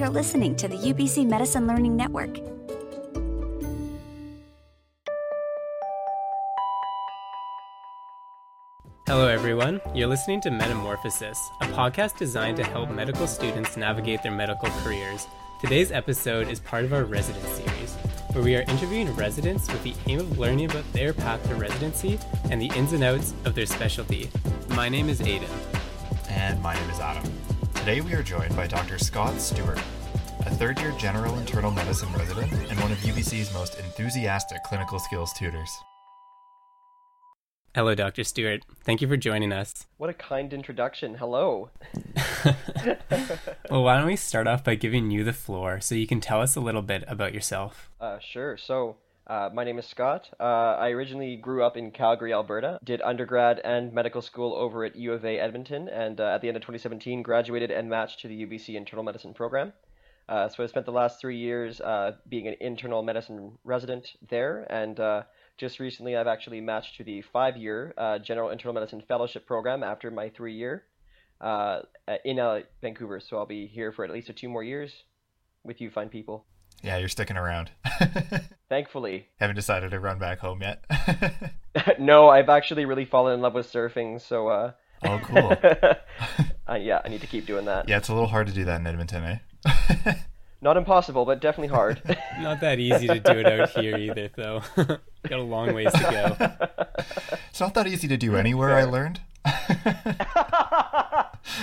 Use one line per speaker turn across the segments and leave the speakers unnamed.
You're listening to the UBC Medicine Learning Network.
Hello, everyone. You're listening to Metamorphosis, a podcast designed to help medical students navigate their medical careers. Today's episode is part of our resident series, where we are interviewing residents with the aim of learning about their path to residency and the ins and outs of their specialty. My name is Aiden.
And my name is Adam. Today we are joined by Dr. Scott Stewart, a third year general internal medicine resident and one of UBC's most enthusiastic clinical skills tutors.
Hello, Dr. Stewart. Thank you for joining us.
What a kind introduction. Hello.
well, why don't we start off by giving you the floor so you can tell us a little bit about yourself?
Uh, sure. So, uh, my name is Scott. Uh, I originally grew up in Calgary, Alberta, did undergrad and medical school over at U of A Edmonton, and uh, at the end of 2017, graduated and matched to the UBC internal medicine program. Uh, so, I spent the last three years uh, being an internal medicine resident there, and just recently, I've actually matched to the five-year uh, General Internal Medicine Fellowship program after my three-year uh, in uh, Vancouver. So I'll be here for at least two more years with you fine people.
Yeah, you're sticking around.
Thankfully.
Haven't decided to run back home yet?
no, I've actually really fallen in love with surfing, so uh
Oh cool.
uh, yeah, I need to keep doing that.
Yeah, it's a little hard to do that in Edmonton, eh?
Not impossible, but definitely hard.
Not that easy to do it out here either, though. Got a long ways to
go. It's not that easy to do anywhere. Fair. I learned.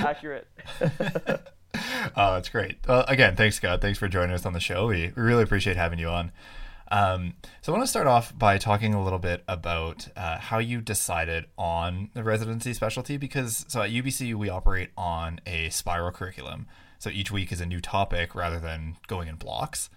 Accurate.
Oh, that's great. Again, thanks, Scott. Thanks for joining us on the show. We, we really appreciate having you on. Um, so I want to start off by talking a little bit about uh, how you decided on the residency specialty because so at UBC we operate on a spiral curriculum. So each week is a new topic rather than going in blocks.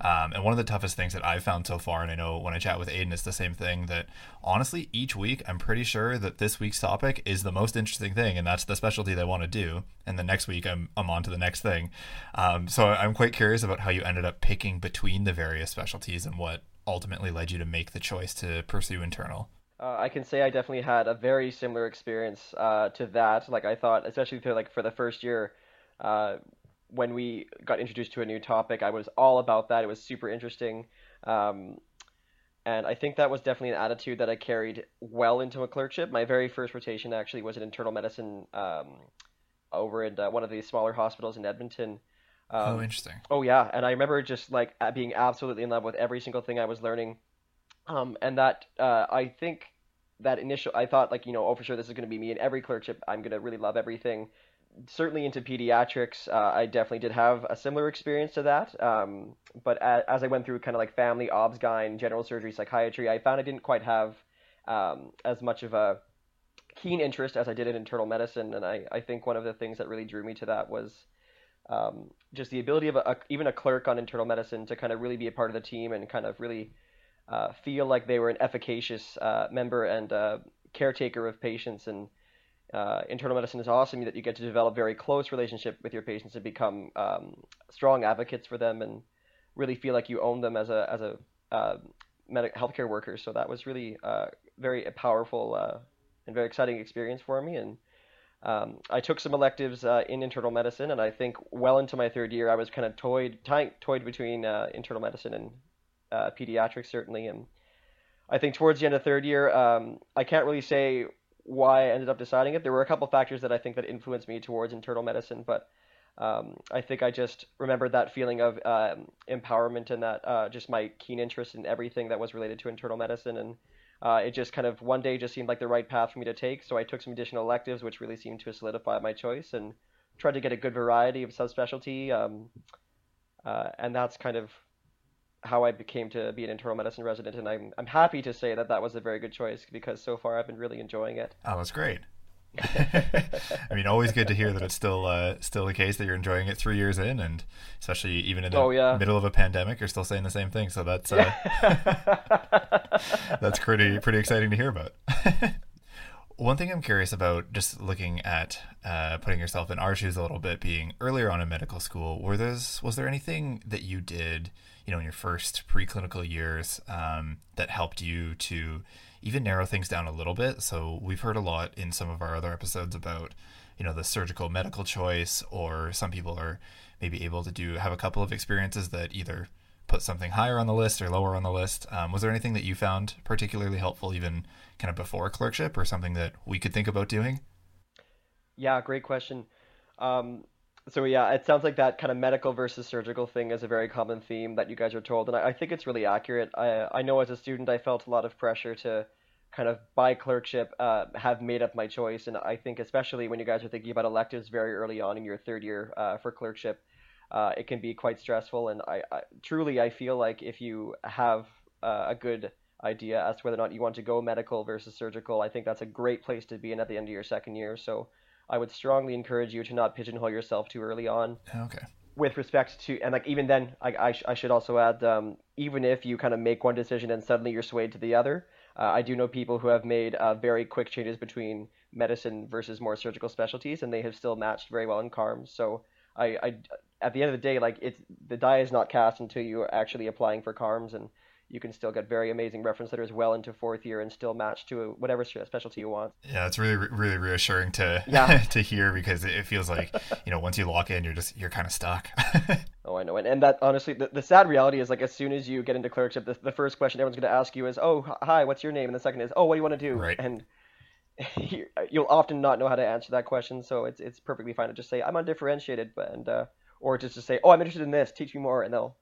Um, and one of the toughest things that I've found so far, and I know when I chat with Aiden, it's the same thing that honestly, each week, I'm pretty sure that this week's topic is the most interesting thing, and that's the specialty they want to do. And the next week, I'm, I'm on to the next thing. Um, so I'm quite curious about how you ended up picking between the various specialties and what ultimately led you to make the choice to pursue internal.
Uh, I can say I definitely had a very similar experience uh, to that. Like I thought, especially for like for the first year, uh, when we got introduced to a new topic, I was all about that. It was super interesting. Um, and I think that was definitely an attitude that I carried well into a clerkship. My very first rotation actually was in internal medicine um, over in uh, one of the smaller hospitals in Edmonton.
Um, oh, interesting.
Oh, yeah. And I remember just like being absolutely in love with every single thing I was learning. Um, and that uh, I think that initial, I thought like, you know, oh, for sure this is going to be me in every clerkship. I'm going to really love everything certainly into pediatrics, uh, I definitely did have a similar experience to that. Um, but as, as, I went through kind of like family, obs-gyn, general surgery, psychiatry, I found I didn't quite have um, as much of a keen interest as I did in internal medicine. And I, I think one of the things that really drew me to that was um, just the ability of a, a, even a clerk on internal medicine to kind of really be a part of the team and kind of really uh, feel like they were an efficacious uh, member and uh, caretaker of patients and uh, internal medicine is awesome that you get to develop very close relationship with your patients and become um, strong advocates for them and really feel like you own them as a as a uh, medical healthcare worker. So that was really uh, very powerful uh, and very exciting experience for me. And um, I took some electives uh, in internal medicine, and I think well into my third year, I was kind of toyed toyed between uh, internal medicine and pediatrics certainly. And I think towards the end of third year, um, I can't really say why I ended up deciding it. There were a couple factors that I think that influenced me towards internal medicine, but um, I think I just remembered that feeling of um, empowerment and that uh, just my keen interest in everything that was related to internal medicine, and uh, it just kind of one day just seemed like the right path for me to take. So I took some additional electives, which really seemed to solidify my choice, and tried to get a good variety of subspecialty. Um, uh, and that's kind of how I became to be an internal medicine resident, and I'm I'm happy to say that that was a very good choice because so far I've been really enjoying it.
Oh, that's great. I mean, always good to hear that it's still uh, still the case that you're enjoying it three years in, and especially even in the oh, yeah. middle of a pandemic, you're still saying the same thing. So that's uh, that's pretty pretty exciting to hear about. One thing I'm curious about, just looking at uh, putting yourself in our shoes a little bit, being earlier on in medical school, were those was there anything that you did? You know in your first preclinical years um, that helped you to even narrow things down a little bit. So we've heard a lot in some of our other episodes about you know the surgical medical choice, or some people are maybe able to do have a couple of experiences that either put something higher on the list or lower on the list. Um, was there anything that you found particularly helpful, even kind of before clerkship, or something that we could think about doing?
Yeah, great question. Um, so yeah, it sounds like that kind of medical versus surgical thing is a very common theme that you guys are told, and I, I think it's really accurate. I I know as a student I felt a lot of pressure to kind of by clerkship uh, have made up my choice, and I think especially when you guys are thinking about electives very early on in your third year uh, for clerkship, uh, it can be quite stressful. And I, I, truly I feel like if you have uh, a good idea as to whether or not you want to go medical versus surgical, I think that's a great place to be in at the end of your second year. So I would strongly encourage you to not pigeonhole yourself too early on.
Okay.
With respect to, and like even then, I, I, sh- I should also add, um, even if you kind of make one decision and suddenly you're swayed to the other, uh, I do know people who have made uh, very quick changes between medicine versus more surgical specialties, and they have still matched very well in CARMS. So I, I, at the end of the day, like it's the die is not cast until you're actually applying for CARMS, and you can still get very amazing reference letters well into fourth year and still match to whatever specialty you want.
Yeah, it's really really reassuring to yeah. to hear because it feels like you know once you lock in, you're just you're kind of stuck.
oh, I know, and, and that honestly, the, the sad reality is like as soon as you get into clerkship, the, the first question everyone's going to ask you is, "Oh, hi, what's your name?" and the second is, "Oh, what do you want to do?"
Right.
And you'll often not know how to answer that question, so it's it's perfectly fine to just say, "I'm undifferentiated," but and uh, or just to say, "Oh, I'm interested in this. Teach me more," and they'll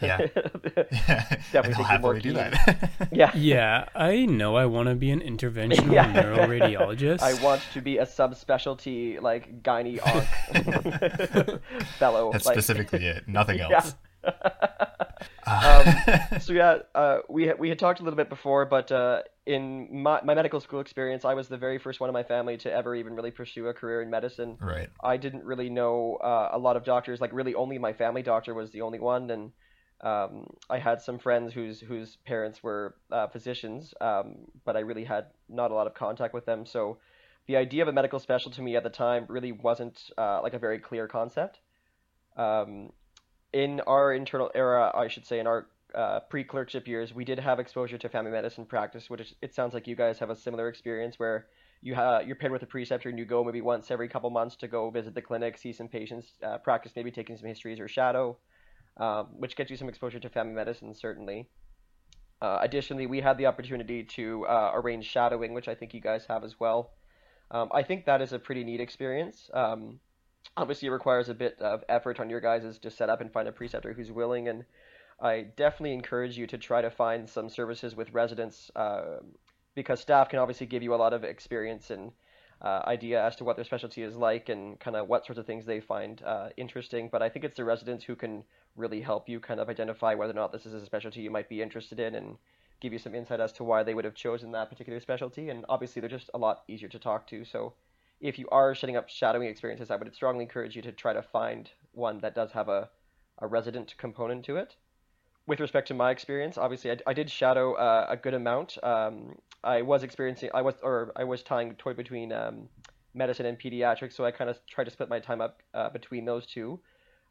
yeah,
yeah. definitely
happily do that.
yeah,
yeah. I know I want to be an interventional yeah. neuroradiologist.
I want to be a subspecialty like gynae onc fellow.
That's
like,
specifically it. Nothing else.
Yeah. um, so yeah, uh, we had, we had talked a little bit before, but uh, in my, my medical school experience, I was the very first one in my family to ever even really pursue a career in medicine.
Right.
I didn't really know uh, a lot of doctors. Like really, only my family doctor was the only one, and um, I had some friends whose whose parents were uh, physicians, um, but I really had not a lot of contact with them. So the idea of a medical specialty to me at the time really wasn't uh, like a very clear concept. Um, in our internal era, I should say, in our uh, pre-clerkship years, we did have exposure to family medicine practice, which it sounds like you guys have a similar experience where you ha- you're paired with a preceptor and you go maybe once every couple months to go visit the clinic, see some patients, uh, practice maybe taking some histories or shadow um, which gets you some exposure to family medicine, certainly. Uh, additionally, we had the opportunity to uh, arrange shadowing, which I think you guys have as well. Um, I think that is a pretty neat experience. Um, obviously, it requires a bit of effort on your guys to set up and find a preceptor who's willing, and I definitely encourage you to try to find some services with residents uh, because staff can obviously give you a lot of experience and uh, idea as to what their specialty is like and kind of what sorts of things they find uh, interesting. But I think it's the residents who can really help you kind of identify whether or not this is a specialty you might be interested in and give you some insight as to why they would have chosen that particular specialty. And obviously, they're just a lot easier to talk to. So if you are setting up shadowing experiences, I would strongly encourage you to try to find one that does have a, a resident component to it. With respect to my experience, obviously, I, I did shadow uh, a good amount. Um, I was experiencing, I was, or I was tying toy between um, medicine and pediatrics, so I kind of tried to split my time up uh, between those two.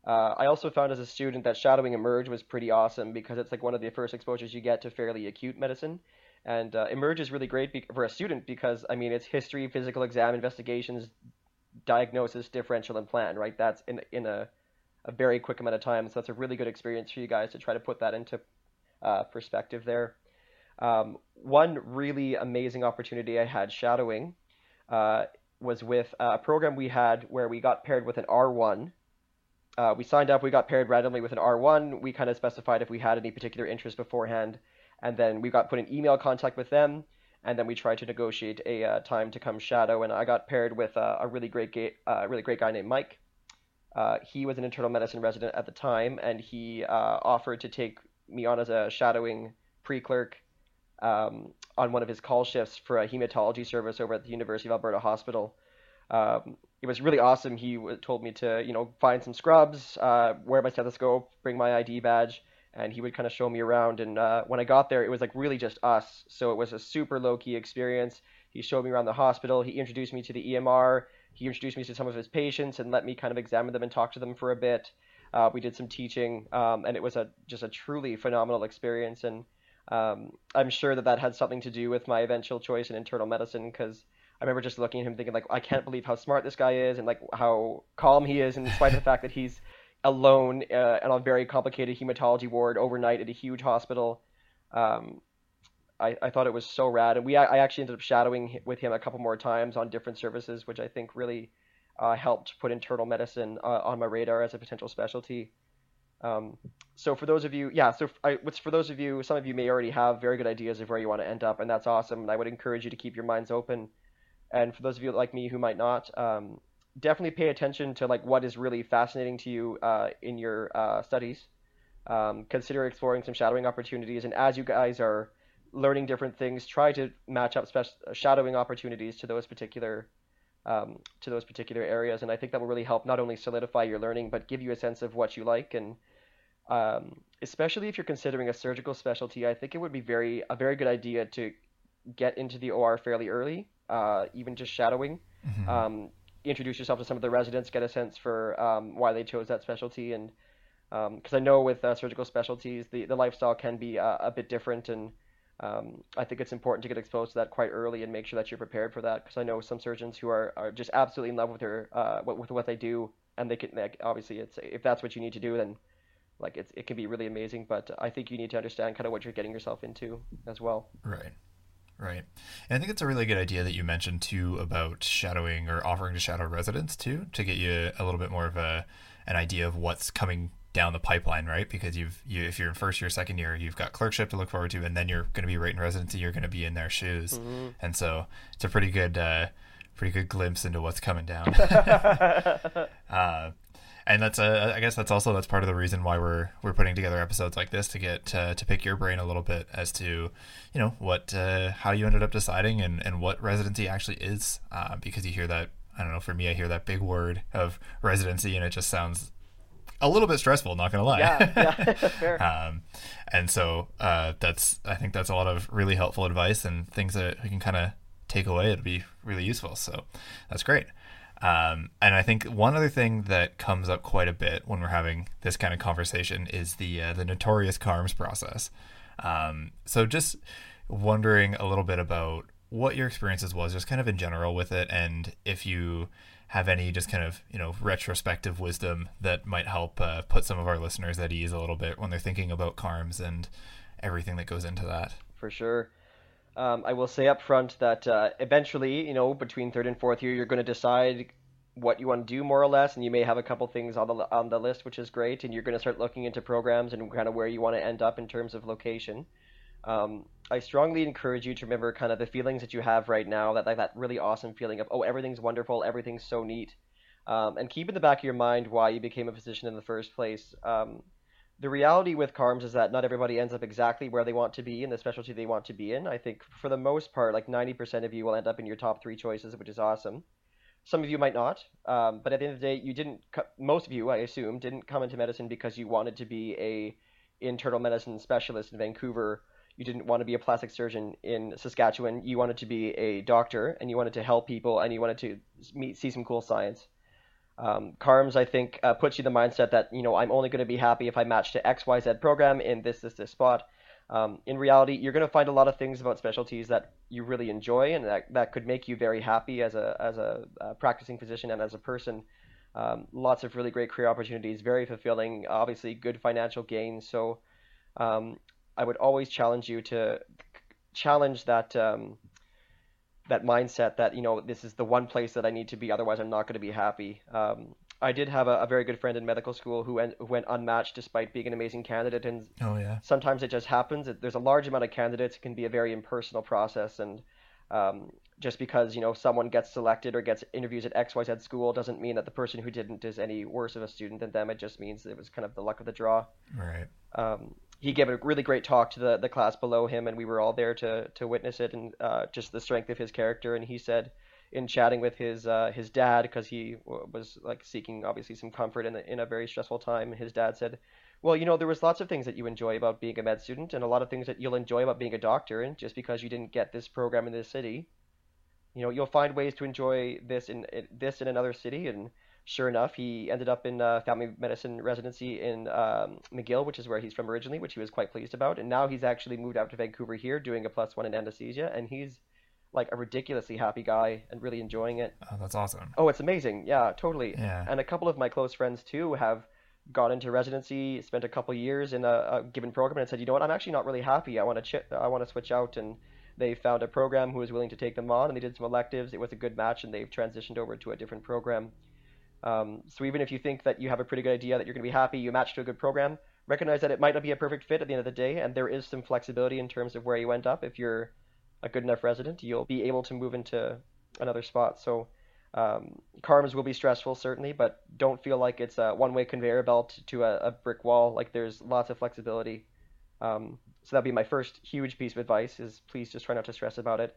Uh, I also found as a student that shadowing Emerge was pretty awesome because it's like one of the first exposures you get to fairly acute medicine. And uh, Emerge is really great be- for a student because, I mean, it's history, physical exam, investigations, diagnosis, differential, and plan, right? That's in, in a, a very quick amount of time. So that's a really good experience for you guys to try to put that into uh, perspective there. Um, one really amazing opportunity I had shadowing uh, was with a program we had where we got paired with an R1 uh, we signed up, we got paired randomly with an R1. We kind of specified if we had any particular interest beforehand, and then we got put in email contact with them, and then we tried to negotiate a uh, time to come shadow. And I got paired with uh, a really great, ga- uh, really great guy named Mike. Uh, he was an internal medicine resident at the time, and he uh, offered to take me on as a shadowing pre-clerk um, on one of his call shifts for a hematology service over at the University of Alberta Hospital. Um, it was really awesome. He told me to, you know, find some scrubs, uh, wear my stethoscope, bring my ID badge, and he would kind of show me around. And uh, when I got there, it was like really just us. So it was a super low key experience. He showed me around the hospital. He introduced me to the EMR. He introduced me to some of his patients and let me kind of examine them and talk to them for a bit. Uh, we did some teaching, um, and it was a just a truly phenomenal experience. And um, I'm sure that that had something to do with my eventual choice in internal medicine because I remember just looking at him thinking like I can't believe how smart this guy is and like how calm he is in spite of the fact that he's alone uh, in a very complicated hematology ward overnight at a huge hospital. Um, I, I thought it was so rad, and we I actually ended up shadowing with him a couple more times on different services, which I think really uh, helped put internal medicine uh, on my radar as a potential specialty. Um, so for those of you, yeah, so I, for those of you, some of you may already have very good ideas of where you want to end up, and that's awesome. And I would encourage you to keep your minds open. And for those of you like me who might not, um, definitely pay attention to like what is really fascinating to you uh, in your uh, studies. Um, consider exploring some shadowing opportunities, and as you guys are learning different things, try to match up special, shadowing opportunities to those particular um, to those particular areas, and I think that will really help not only solidify your learning, but give you a sense of what you like, and um, especially if you're considering a surgical specialty, I think it would be very a very good idea to get into the OR fairly early, uh, even just shadowing. Mm-hmm. Um, introduce yourself to some of the residents, get a sense for um, why they chose that specialty, and because um, I know with uh, surgical specialties, the, the lifestyle can be uh, a bit different, and um, I think it's important to get exposed to that quite early and make sure that you're prepared for that. Because I know some surgeons who are, are just absolutely in love with their uh, with what they do, and they can like, obviously it's if that's what you need to do, then like it's it can be really amazing. But I think you need to understand kind of what you're getting yourself into as well.
Right. Right. And I think it's a really good idea that you mentioned too about shadowing or offering to shadow residents too to get you a little bit more of a an idea of what's coming down the pipeline, right? Because you've you if you're in first year, second year, you've got clerkship to look forward to, and then you're going to be right in residency. You're going to be in their shoes, mm-hmm. and so it's a pretty good, uh, pretty good glimpse into what's coming down. uh, and that's a, I guess that's also that's part of the reason why we're we're putting together episodes like this to get uh, to pick your brain a little bit as to you know what uh, how you ended up deciding and and what residency actually is uh, because you hear that I don't know for me I hear that big word of residency and it just sounds a little bit stressful. Not gonna lie.
Yeah, yeah, fair.
um, and so uh, that's I think that's a lot of really helpful advice and things that we can kind of take away. It'll be really useful. So that's great. Um, and I think one other thing that comes up quite a bit when we're having this kind of conversation is the uh, the notorious CARMS process. Um, so just wondering a little bit about what your experiences was, just kind of in general with it, and if you have any just kind of you know retrospective wisdom that might help uh, put some of our listeners at ease a little bit when they're thinking about CARMS and everything that goes into that.
For sure. Um, I will say up front that uh, eventually, you know, between third and fourth year, you're going to decide what you want to do more or less, and you may have a couple things on the on the list, which is great, and you're going to start looking into programs and kind of where you want to end up in terms of location. Um, I strongly encourage you to remember kind of the feelings that you have right now, that like that really awesome feeling of oh everything's wonderful, everything's so neat, um, and keep in the back of your mind why you became a physician in the first place. Um, the reality with CARMS is that not everybody ends up exactly where they want to be in the specialty they want to be in. I think for the most part, like 90% of you will end up in your top three choices, which is awesome. Some of you might not, um, but at the end of the day, you didn't. Most of you, I assume, didn't come into medicine because you wanted to be a internal medicine specialist in Vancouver you didn't want to be a plastic surgeon in Saskatchewan. You wanted to be a doctor, and you wanted to help people, and you wanted to meet, see some cool science. Um, CARMS, I think, uh, puts you the mindset that you know I'm only going to be happy if I match to X, Y, Z program in this, this, this spot. Um, in reality, you're going to find a lot of things about specialties that you really enjoy, and that, that could make you very happy as a as a, a practicing physician and as a person. Um, lots of really great career opportunities, very fulfilling. Obviously, good financial gains. So, um, I would always challenge you to challenge that um, that mindset that you know this is the one place that I need to be, otherwise I'm not going to be happy. Um, I did have a, a, very good friend in medical school who went, who went unmatched despite being an amazing candidate, and
oh yeah,
sometimes it just happens. There's a large amount of candidates; it can be a very impersonal process, and um, just because you know someone gets selected or gets interviews at X Y Z school doesn't mean that the person who didn't is any worse of a student than them. It just means it was kind of the luck of the draw.
Right.
Um, he gave a really great talk to the, the class below him, and we were all there to to witness it, and uh, just the strength of his character. And he said, in chatting with his uh, his dad, because he was like seeking obviously some comfort in a, in a very stressful time, his dad said, "Well, you know, there was lots of things that you enjoy about being a med student, and a lot of things that you'll enjoy about being a doctor. And just because you didn't get this program in this city, you know, you'll find ways to enjoy this in, in this in another city, and." Sure enough, he ended up in uh, family medicine residency in um, McGill, which is where he's from originally, which he was quite pleased about. And now he's actually moved out to Vancouver here, doing a plus one in anesthesia, and he's like a ridiculously happy guy and really enjoying it.
Oh, that's awesome.
Oh, it's amazing. Yeah, totally.
Yeah.
And a couple of my close friends too have got into residency, spent a couple years in a, a given program, and said, you know what, I'm actually not really happy. I want to ch- I want to switch out, and they found a program who was willing to take them on, and they did some electives. It was a good match, and they've transitioned over to a different program. Um, so even if you think that you have a pretty good idea that you're going to be happy, you match to a good program, recognize that it might not be a perfect fit at the end of the day, and there is some flexibility in terms of where you end up. If you're a good enough resident, you'll be able to move into another spot. So um, CARMs will be stressful, certainly, but don't feel like it's a one-way conveyor belt to a, a brick wall. Like there's lots of flexibility. Um, so that'd be my first huge piece of advice: is please just try not to stress about it,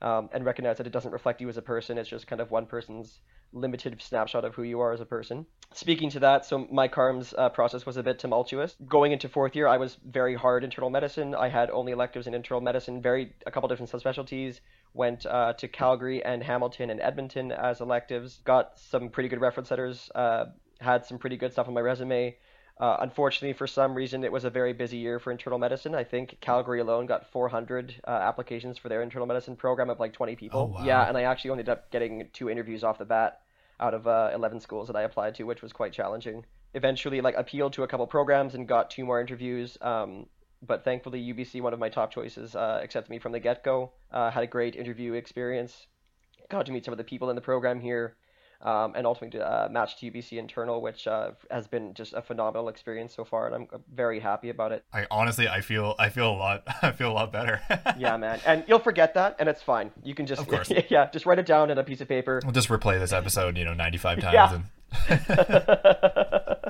um, and recognize that it doesn't reflect you as a person. It's just kind of one person's limited snapshot of who you are as a person. Speaking to that, so my CARMS uh, process was a bit tumultuous. Going into fourth year, I was very hard internal medicine. I had only electives in internal medicine, very a couple different subspecialties. Went uh, to Calgary and Hamilton and Edmonton as electives. Got some pretty good reference letters. Uh, had some pretty good stuff on my resume. Uh, unfortunately, for some reason, it was a very busy year for internal medicine. I think Calgary alone got 400 uh, applications for their internal medicine program of like 20 people.
Oh, wow.
Yeah, and I actually ended up getting two interviews off the bat out of uh, 11 schools that I applied to, which was quite challenging. Eventually, like appealed to a couple programs and got two more interviews. Um, but thankfully, UBC, one of my top choices, uh, accepted me from the get-go. Uh, had a great interview experience. Got to meet some of the people in the program here um, and ultimately uh, matched to UBC internal, which uh, has been just a phenomenal experience so far, and I'm very happy about it.
I honestly, I feel, I feel a lot, I feel a lot better.
yeah, man, and you'll forget that, and it's fine. You can just,
Of course.
yeah, just write it down in a piece of paper.
We'll just replay this episode, you know, 95 times.
Yeah.
And...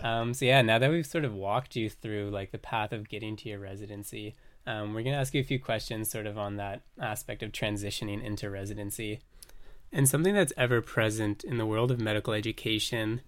Um, so yeah, now that we've sort of walked you through like the path of getting to your residency, um, we're gonna ask you a few questions sort of on that aspect of transitioning into residency. And something that's ever present in the world of medical education,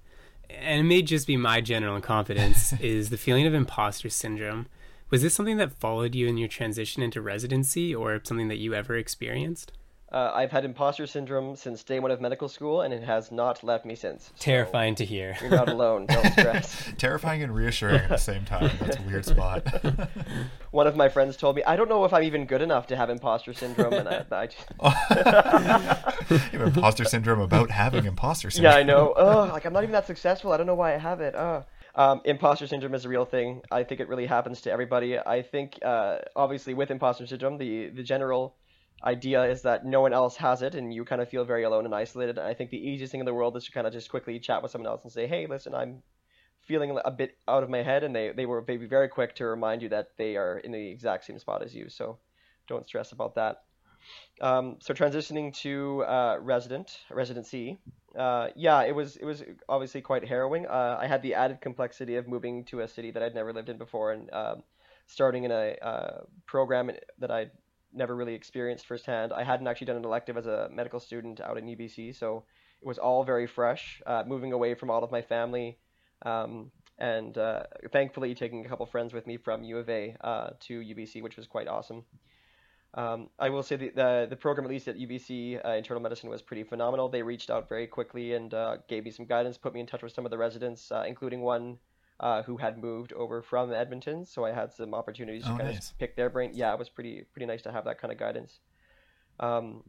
and it may just be my general incompetence, is the feeling of imposter syndrome. Was this something that followed you in your transition into residency, or something that you ever experienced?
Uh, I've had imposter syndrome since day one of medical school, and it has not left me since. So
Terrifying to hear.
You're not alone. Don't stress.
Terrifying and reassuring at the same time. That's a weird spot.
One of my friends told me, I don't know if I'm even good enough to have imposter syndrome, and I, I just,
you have imposter syndrome about having imposter syndrome. yeah.
I know. Oh, like I'm not even that successful. I don't know why I have it. Oh. Um, imposter syndrome is a real thing. I think it really happens to everybody. I think, uh, obviously, with imposter syndrome, the the general idea is that no one else has it, and you kind of feel very alone and isolated. And I think the easiest thing in the world is to kind of just quickly chat with someone else and say, "Hey, listen, I'm feeling a bit out of my head," and they they were they'd very quick to remind you that they are in the exact same spot as you. So don't stress about that. Um, so transitioning to uh, resident residency, uh, yeah, it was it was obviously quite harrowing. Uh, I had the added complexity of moving to a city that I'd never lived in before and um, starting in a uh, program that I'd never really experienced firsthand. I hadn't actually done an elective as a medical student out in UBC, so it was all very fresh. Uh, moving away from all of my family, um, and uh, thankfully taking a couple friends with me from U of A uh, to UBC, which was quite awesome. Um, I will say the, the the program, at least at UBC, uh, internal medicine was pretty phenomenal. They reached out very quickly and uh, gave me some guidance, put me in touch with some of the residents, uh, including one uh, who had moved over from Edmonton. So I had some opportunities to
Oh,
kind
nice.
of pick their brain. Yeah, it was pretty pretty nice to have that kind of guidance. Um,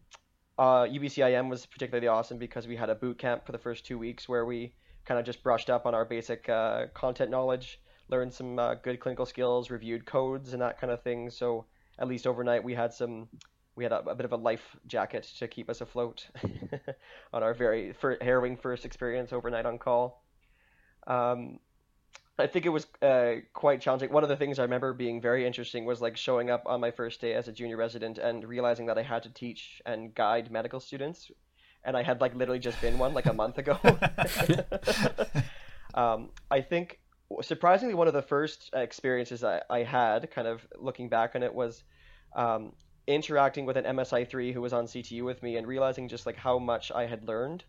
uh, UBCIM was particularly awesome because we had a boot camp for the first two weeks where we kind of just brushed up on our basic uh, content knowledge, learned some uh, good clinical skills, reviewed codes and that kind of thing. So at least overnight we had some we had a, a bit of a life jacket to keep us afloat on our very harrowing first experience overnight on call. Um, I think it was uh, quite challenging. One of the things I remember being very interesting was like showing up on my first day as a junior resident and realizing that I had to teach and guide medical students, and I had like literally just been one like a month ago. um, I think surprisingly one of the first uh, experiences I, I had, kind of looking back on it, was um, interacting with an MSI3 who was on CTU with me and realizing just like how much I had learned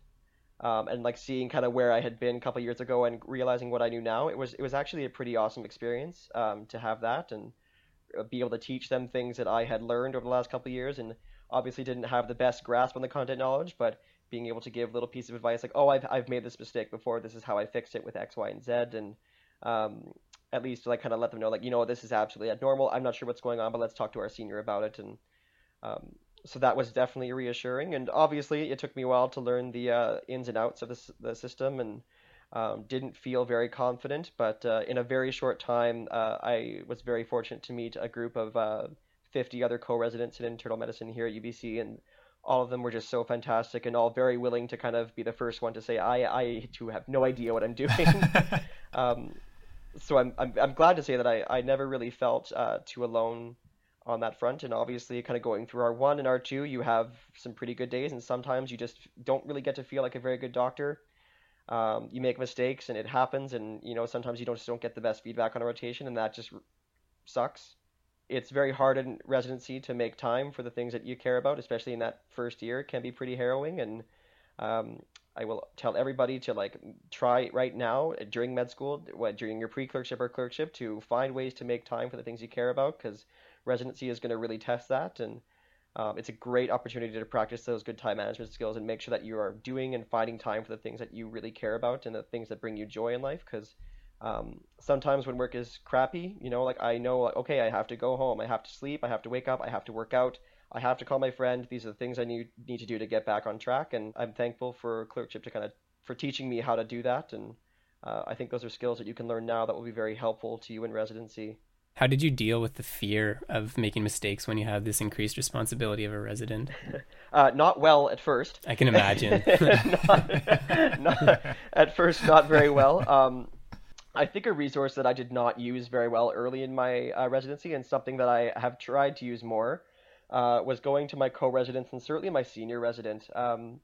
um, and like seeing kind of where I had been a couple years ago and realizing what I knew now, it was it was actually a pretty awesome experience um, to have that and uh, be able to teach them things that I had learned over the last couple years and obviously didn't have the best grasp on the content knowledge, but being able to give little piece of advice like, oh, I've I've made this mistake before. This is how I fixed it with X, Y, and Z, and um, at least like kind of let them know like you know this is absolutely abnormal. I'm not sure what's going on, but let's talk to our senior about it and um, so that was definitely reassuring. And obviously, it took me a while to learn the uh, ins and outs of the, the system and um, didn't feel very confident. But uh, in a very short time, uh, I was very fortunate to meet a group of uh, 50 other co residents in internal medicine here at UBC. And all of them were just so fantastic and all very willing to kind of be the first one to say, I, I too have no idea what I'm doing. um, so I'm, I'm, I'm glad to say that I, I never really felt uh, too alone on that front. And obviously, kind of going through R1 and R2, you have some pretty good days, and sometimes you just don't really get to feel like a very good doctor. Um, you make mistakes, and it happens, and you know sometimes you don't just don't get the best feedback on a rotation, and that just sucks. It's very hard in residency to make time for the things that you care about, especially in that first year. It can be pretty harrowing, and um, I will tell everybody to like try right now during med school, what, during your pre-clerkship or clerkship, to find ways to make time for the things you care about, because residency is going to really test that and um, it's a great opportunity to practice those good time management skills and make sure that you are doing and finding time for the things that you really care about and the things that bring you joy in life because um, sometimes when work is crappy you know like i know like, okay i have to go home i have to sleep i have to wake up i have to work out i have to call my friend these are the things i need, need to do to get back on track and i'm thankful for clerkship to kind of for teaching me how to do that and uh, i think those are skills that you can learn now that will be very helpful to you in residency
how did you deal with the fear of making mistakes when you have this increased responsibility of a resident?
Uh, not well at first.
I can imagine.
not, not, at first, not very well. Um, I think a resource that I did not use very well early in my uh, residency and something that I have tried to use more uh, was going to my co-residents and certainly my senior resident. Um,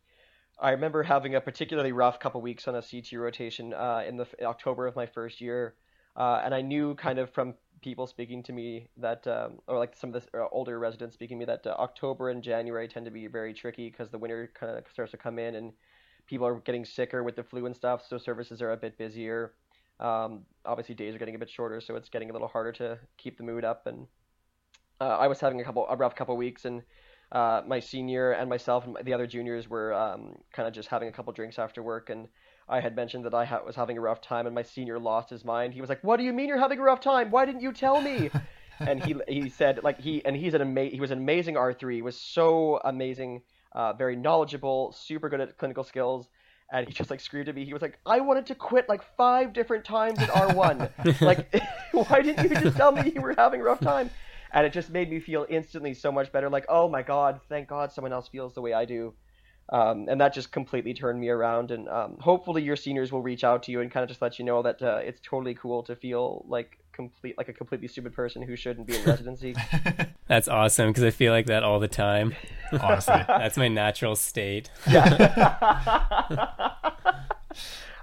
I remember having a particularly rough couple weeks on a CT rotation uh, in the in October of my first year, uh, and I knew kind of from people speaking to me that, um, or like some of the uh, older residents speaking to me that uh, October and January tend to be very tricky because the winter kind of starts to come in and people are getting sicker with the flu and stuff. So services are a bit busier. Um, obviously, days are getting a bit shorter, so it's getting a little harder to keep the mood up. And uh, I was having a couple a rough couple weeks, and uh, my senior and myself and the other juniors were um, kind of just having a couple drinks after work and I had mentioned that I ha- was having a rough time, and my senior lost his mind. He was like, "What do you mean you're having a rough time? Why didn't you tell me?" and he he said like he and he's an ama- he was an amazing R three. He was so amazing, uh, very knowledgeable, super good at clinical skills. And he just like screamed at me. He was like, "I wanted to quit like five different times in R one. like, why didn't you just tell me you were having a rough time?" And it just made me feel instantly so much better. Like, oh my god, thank God someone else feels the way I do. Um, and that just completely turned me around. And um, hopefully, your seniors will reach out to you and kind of just let you know that uh, it's totally cool to feel like complete, like a completely stupid person who shouldn't be in residency.
That's awesome because I feel like that all the time.
Honestly,
that's my natural state.
Yeah.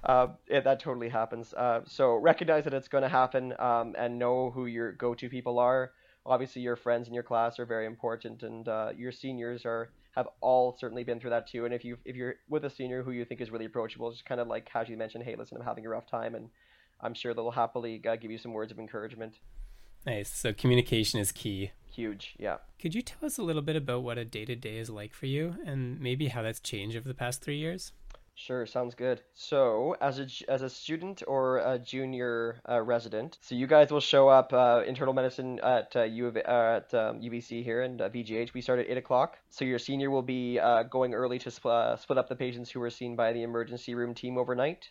uh, yeah, that totally happens. Uh, so recognize that it's going to happen um, and know who your go-to people are. Obviously, your friends in your class are very important, and uh, your seniors are have all certainly been through that too. And if you if you're with a senior who you think is really approachable, just kind of like casually mention, "Hey, listen, I'm having a rough time," and I'm sure they'll happily uh, give you some words of encouragement.
Nice. So communication is key.
Huge, yeah.
Could you tell us a little bit about what a day to day is like for you, and maybe how that's changed over the past three years?
Sure, sounds good. So, as a as a student or a junior uh, resident, so you guys will show up uh, internal medicine at uh, U of, uh, at um, UBC here and uh, VGH. We start at eight o'clock. So your senior will be uh, going early to spl- split up the patients who were seen by the emergency room team overnight.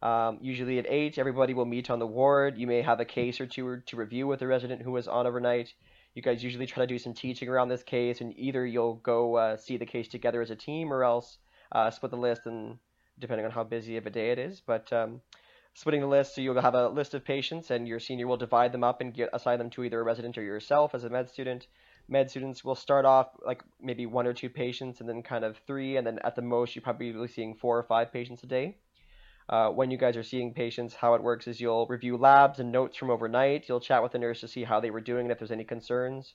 Um, usually at eight, everybody will meet on the ward. You may have a case or two to review with the resident who was on overnight. You guys usually try to do some teaching around this case, and either you'll go see the case together as a team, or else uh, split the list and depending on how busy of a day it is. But um, splitting the list, so you'll have a list of patients, and your senior will divide them up and get assign them to either a resident or yourself as a med student. Med students will start off like maybe one or two patients, and then kind of three, and then at the most you're probably seeing four or five patients a day. Uh, when you guys are seeing patients, how it works is you'll review labs and notes from overnight. You'll chat with the nurse to see how they were doing and if there's any concerns.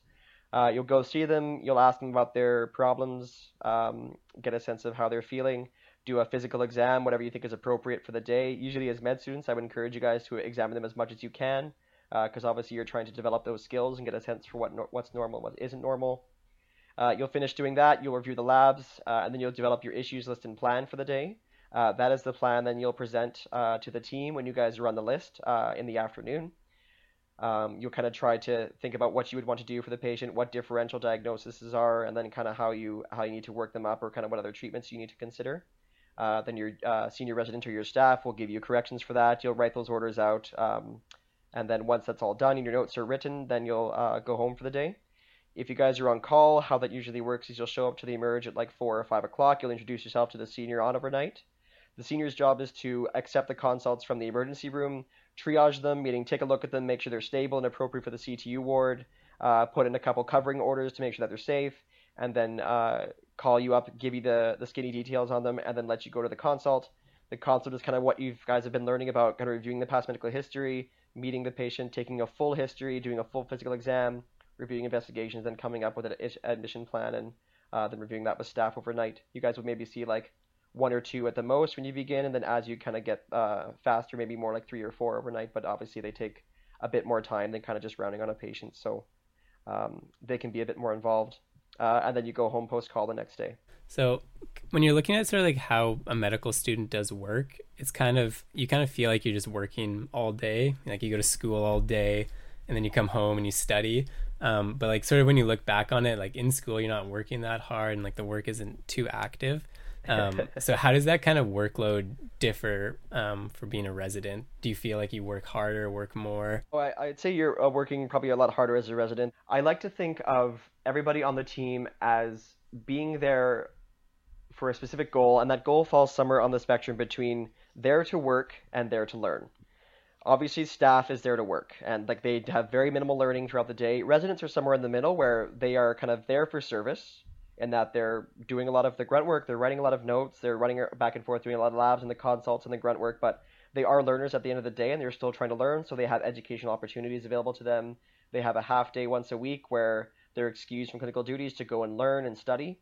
Uh, you'll go see them. You'll ask them about their problems, um, get a sense of how they're feeling do a physical exam, whatever you think is appropriate for the day. Usually, as med students, I would encourage you guys to examine them as much as you can, because uh, obviously you're trying to develop those skills and get a sense for what no- what's normal, and what isn't normal. Uh, you'll finish doing that. You'll review the labs, uh, and then you'll develop your issues list and plan for the day. Uh, that is the plan. Then you'll present uh, to the team when you guys run the list uh, in the afternoon. Um, you'll kind of try to think about what you would want to do for the patient, what differential diagnoses are, and then kind of how you how you need to work them up, or kind of what other treatments you need to consider. Uh, then your uh, senior resident or your staff will give you corrections for that. You'll write those orders out, um, and then once that's all done and your notes are written, then you'll uh, go home for the day. If you guys are on call, how that usually works is you'll show up to the emerge at like four or five o'clock. You'll introduce yourself to the senior on overnight. The senior's job is to accept the consults from the emergency room, triage them, meaning take a look at them, make sure they're stable and appropriate for the CTU ward, uh, put in a couple covering orders to make sure that they're safe, and then uh, call you up, give you the, the skinny details on them, and then let you go to the consult. The consult is kind of what you guys have been learning about, kind of reviewing the past medical history, meeting the patient, taking a full history, doing a full physical exam, reviewing investigations, then coming up with an admission plan, and uh, then reviewing that with staff overnight. You guys would maybe see like one or two at the most when you begin, and then as you kind of get uh, faster, maybe more like three or four overnight. But obviously, they take a bit more time than kind of just rounding on a patient, so um, they can be a bit more involved. Uh, and then you go home post call the next day.
So, when you're looking at sort of like how a medical student does work, it's kind of you kind of feel like you're just working all day. Like you go to school all day, and then you come home and you study. Um, but like sort of when you look back on it, like in school, you're not working that hard, and like the work isn't too active. Um, so how does that kind of workload differ um, for being a resident? Do you feel like you work harder, work more?
Oh, I, would say you're uh, working probably a lot harder as a resident. I like to think of everybody on the team as being there for a specific goal, and that goal falls somewhere on the spectrum between there to work and there to learn. Obviously, staff is there to work, and like they have very minimal learning throughout the day. Residents are somewhere in the middle where they are kind of there for service, in that they're doing a lot of the grunt work, they're writing a lot of notes, they're running back and forth doing a lot of labs and the consults and the grunt work, but they are learners at the end of the day and they're still trying to learn, so they have educational opportunities available to them. They have a half day once a week where they're excused from clinical duties to go and learn and study.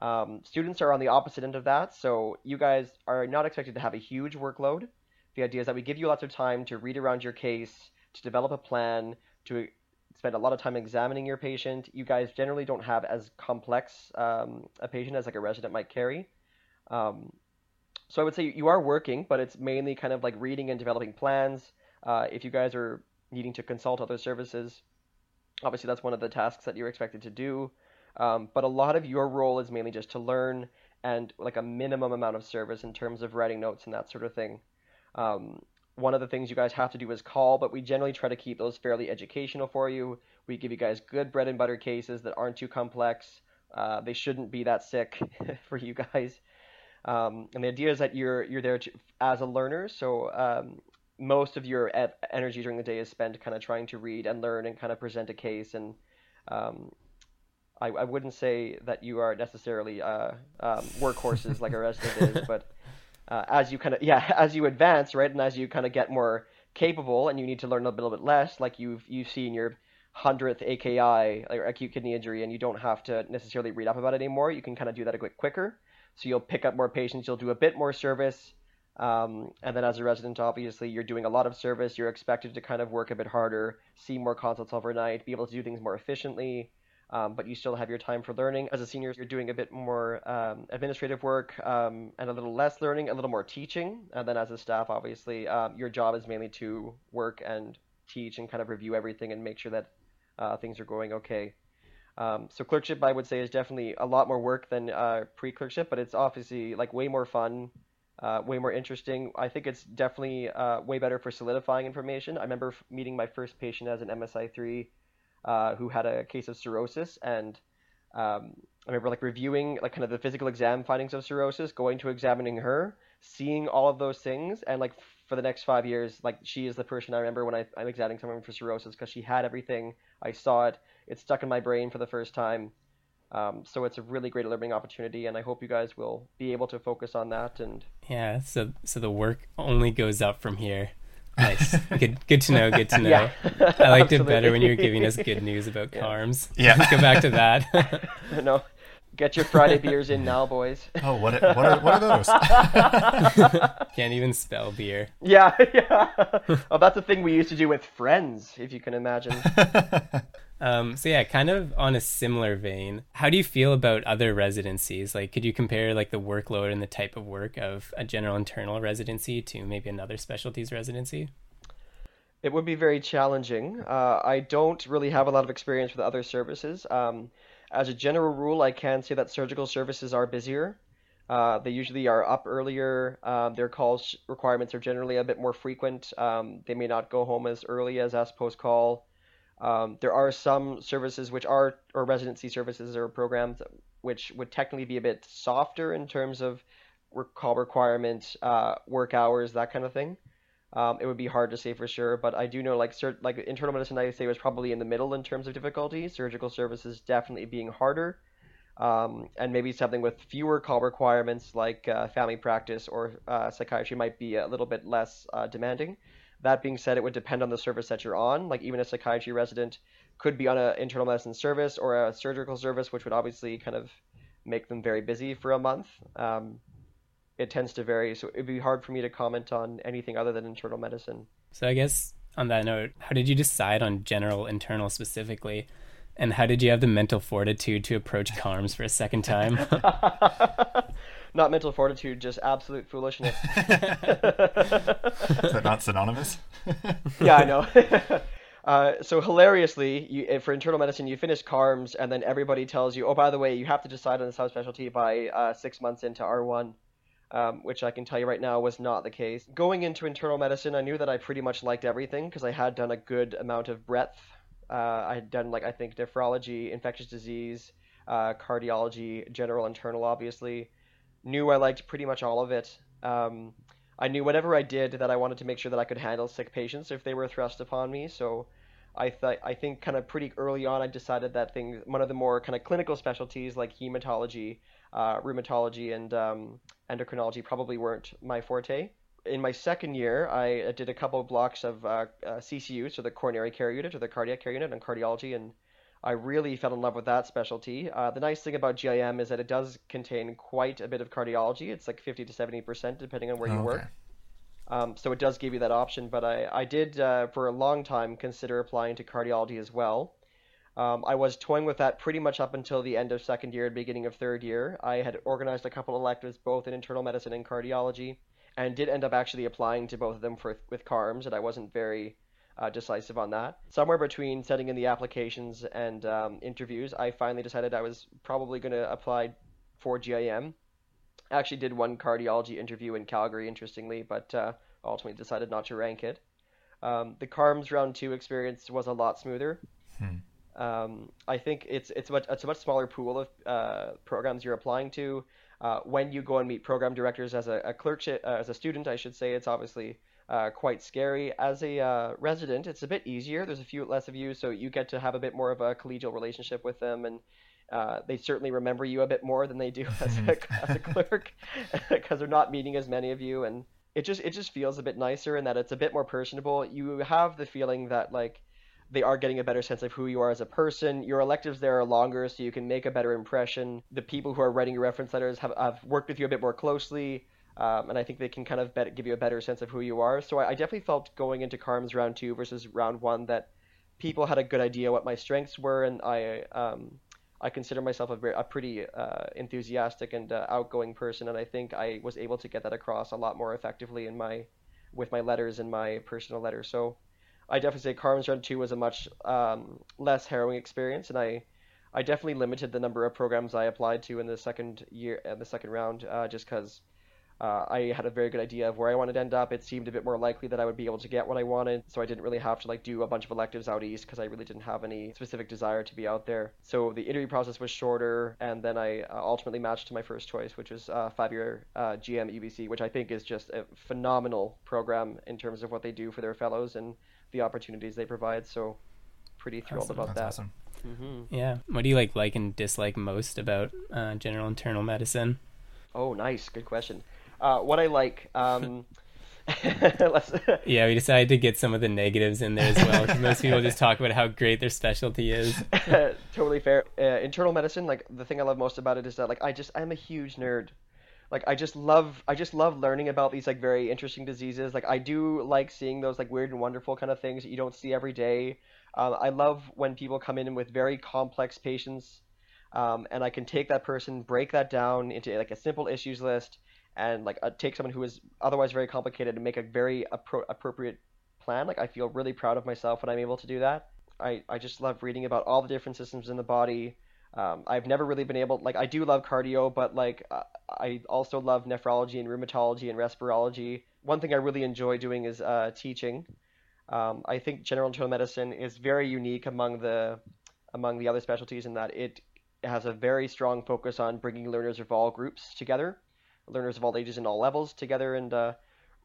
Um, students are on the opposite end of that, so you guys are not expected to have a huge workload. The idea is that we give you lots of time to read around your case, to develop a plan, to spend a lot of time examining your patient. You guys generally don't have as complex um, a patient as like a resident might carry. Um, so I would say you are working, but it's mainly kind of like reading and developing plans. Uh, if you guys are needing to consult other services, obviously that's one of the tasks that you're expected to do. Um, but a lot of your role is mainly just to learn and like a minimum amount of service in terms of writing notes and that sort of thing. Um, one of the things you guys have to do is call, but we generally try to keep those fairly educational for you. We give you guys good bread and butter cases that aren't too complex. Uh, they shouldn't be that sick for you guys. Um, and the idea is that you're you're there to, as a learner, so um, most of your energy during the day is spent kind of trying to read and learn and kind of present a case. And um, I, I, wouldn't say that you are necessarily uh, um, workhorses like a resident is, but uh, as you kind of yeah as you advance right and as you kind of get more capable and you need to learn a little bit less like you've you've seen your hundredth AKI or acute kidney injury and you don't have to necessarily read up about it anymore you can kind of do that a bit quicker. So you'll pick up more patients you'll do a bit more service um, and then as a resident obviously you're doing a lot of service you're expected to kind of work a bit harder see more consults overnight be able to do things more efficiently um, but you still have your time for learning. As a senior, you're doing a bit more um, administrative work um, and a little less learning, a little more teaching. And then as a staff, obviously, um, your job is mainly to work and teach and kind of review everything and make sure that uh, things are going okay. Um, so clerkship, I would say, is definitely a lot more work than uh, pre-clerkship, but it's obviously like way more fun, uh, way more interesting. I think it's definitely uh, way better for solidifying information. I remember meeting my first patient as an MSI three uh, who had a case of cirrhosis, and um, I remember like reviewing like kind of the physical exam findings of cirrhosis, going to examining her, seeing all of those things, and like for the next five years, like she is the person I remember when I, I'm examining someone for cirrhosis because she had everything. I saw it. It stuck in my brain for the first time. Um, so it's a really great learning opportunity, and I hope you guys will be able to focus on that. And
yeah, so so the work only goes up from here. Nice. good, good to know. Good to know. Yeah, I liked it better when you were giving us good news about yeah. CARMS.
Yeah.
Let's go back to that.
no. Get your Friday beers in now, boys.
Oh, what, what, are, what are those?
Can't even spell beer.
Yeah, yeah. Oh, that's a thing we used to do with friends, if you can imagine.
Um, so yeah, kind of on a similar vein, how do you feel about other residencies? Like, could you compare like the workload and the type of work of a general internal residency to maybe another specialties residency?
It would be very challenging. Uh, I don't really have a lot of experience with other services. Um, as a general rule, I can say that surgical services are busier. Uh, they usually are up earlier. Um, their calls requirements are generally a bit more frequent. Um, they may not go home as early as us post call. Um, there are some services which are, or residency services or programs, which would technically be a bit softer in terms of call requirements, uh, work hours, that kind of thing. Um, it would be hard to say for sure, but I do know like cert- like internal medicine I say was probably in the middle in terms of difficulty. Surgical services definitely being harder, um, and maybe something with fewer call requirements like uh, family practice or uh, psychiatry might be a little bit less uh, demanding. That being said, it would depend on the service that you're on. Like even a psychiatry resident could be on an internal medicine service or a surgical service, which would obviously kind of make them very busy for a month. Um, it tends to vary. So it'd be hard for me to comment on anything other than internal medicine.
So I guess on that note, how did you decide on general internal specifically? And how did you have the mental fortitude to approach CARMS for a second time?
not mental fortitude, just absolute foolishness. Is
that not synonymous?
yeah, I know. Uh, so hilariously, you, for internal medicine, you finish CARMS, and then everybody tells you, "Oh, by the way, you have to decide on the subspecialty by uh, six months into R1." um, which I can tell you right now was not the case. Going into internal medicine, I knew that I pretty much liked everything because I had done a good amount of breadth. Uh, I had done like I think nephrology, infectious disease, uh, cardiology, general internal, obviously. Knew I liked pretty much all of it. Um, I knew whatever I did that I wanted to make sure that I could handle sick patients if they were thrust upon me. So I I think kind of pretty early on I decided that things one of the more kind of clinical specialties like hematology uh, rheumatology and um, endocrinology probably weren't my forte. In my second year, I did a couple of blocks of uh, uh, CCU, so the coronary care unit or the cardiac care unit, and cardiology, and I really fell in love with that specialty. Uh, the nice thing about GIM is that it does contain quite a bit of cardiology. It's like 50 to 70 percent, depending on where you okay. work. Um, so it does give you that option. But I, I did, uh, for a long time, consider applying to cardiology as well. Um, I was toying with that pretty much up until the end of second year and beginning of third year. I had organized a couple electives both in internal medicine and cardiology, and did end up actually applying to both of them for with CARMS, and I wasn't very uh, decisive on that. Somewhere between setting in the applications and um, interviews, I finally decided I was probably going to apply for GIM. I actually did one cardiology interview in Calgary, interestingly, but uh, ultimately decided not to rank it. Um, the CARMS round two experience was a lot smoother. Hmm. Um, I think it's it's much it's a much smaller pool of uh, programs you're applying to. Uh, when you go and meet program directors as a, a clerkship uh, as a student, I should say, it's obviously uh, quite scary. As a uh, resident, it's a bit easier. There's a few less of you, so you get to have a bit more of a collegial relationship with them, and uh, they certainly remember you a bit more than they do as a, as a clerk because they're not meeting as many of you, and it just it just feels a bit nicer in that it's a bit more personable. You have the feeling that like they are getting a better sense of who you are as a person. Your electives there are longer, so you can make a better impression. The people who are writing your reference letters have, have worked with you a bit more closely, um, and I think they can kind of bet, give you a better sense of who you are. So I, I, definitely felt going into CARMS round two versus round one that people had a good idea what my strengths were, and I um, I consider myself a, very, a pretty uh, enthusiastic and uh, outgoing person, and I think I was able to get that across a lot more effectively in my with my letters and my personal letters. So I definitely say CARMS Round 2 was a much um, less harrowing experience, and I I definitely limited the number of programs I applied to in the second year, in the second round, uh, just because uh, I had a very good idea of where I wanted to end up. It seemed a bit more likely that I would be able to get what I wanted, so I didn't really have to like do a bunch of electives out east because I really didn't have any specific desire to be out there. So the interview process was shorter, and then I uh, ultimately matched to my first choice, which was uh, five-year uh, GIM UBC, which I think is just a phenomenal program in terms of what they do for their fellows and the opportunities they provide. So pretty thrilled awesome. about
That's
that.
Awesome.
Mm-hmm. Yeah. What do you like, like, and dislike most about uh, general internal medicine?
Oh, nice. Good question. Uh, what I like. Um,
yeah, we decided to get some of the negatives in there as well because most people just talk about how great their specialty is.
totally fair. Uh, internal medicine, like the thing I love most about it is that like I just I'm a huge nerd like I just love I just love learning about these like very interesting diseases. Like I do like seeing those like weird and wonderful kind of things that you don't see every day. Um, I love when people come in with very complex patients, um, and I can take that person, break that down into like a simple issues list, and like uh, take someone who is otherwise very complicated and make a very appro- appropriate plan. Like I feel really proud of myself when I'm able to do that. I, I just love reading about all the different systems in the body. Um, I've never really been able like I do love cardio, but like uh, I also love nephrology and rheumatology and respirology. One thing I really enjoy doing is uh, teaching. Um, I think general internal medicine is very unique among the among the other specialties in that it has a very strong focus on bringing learners of all groups together, learners of all ages and all levels together, and uh,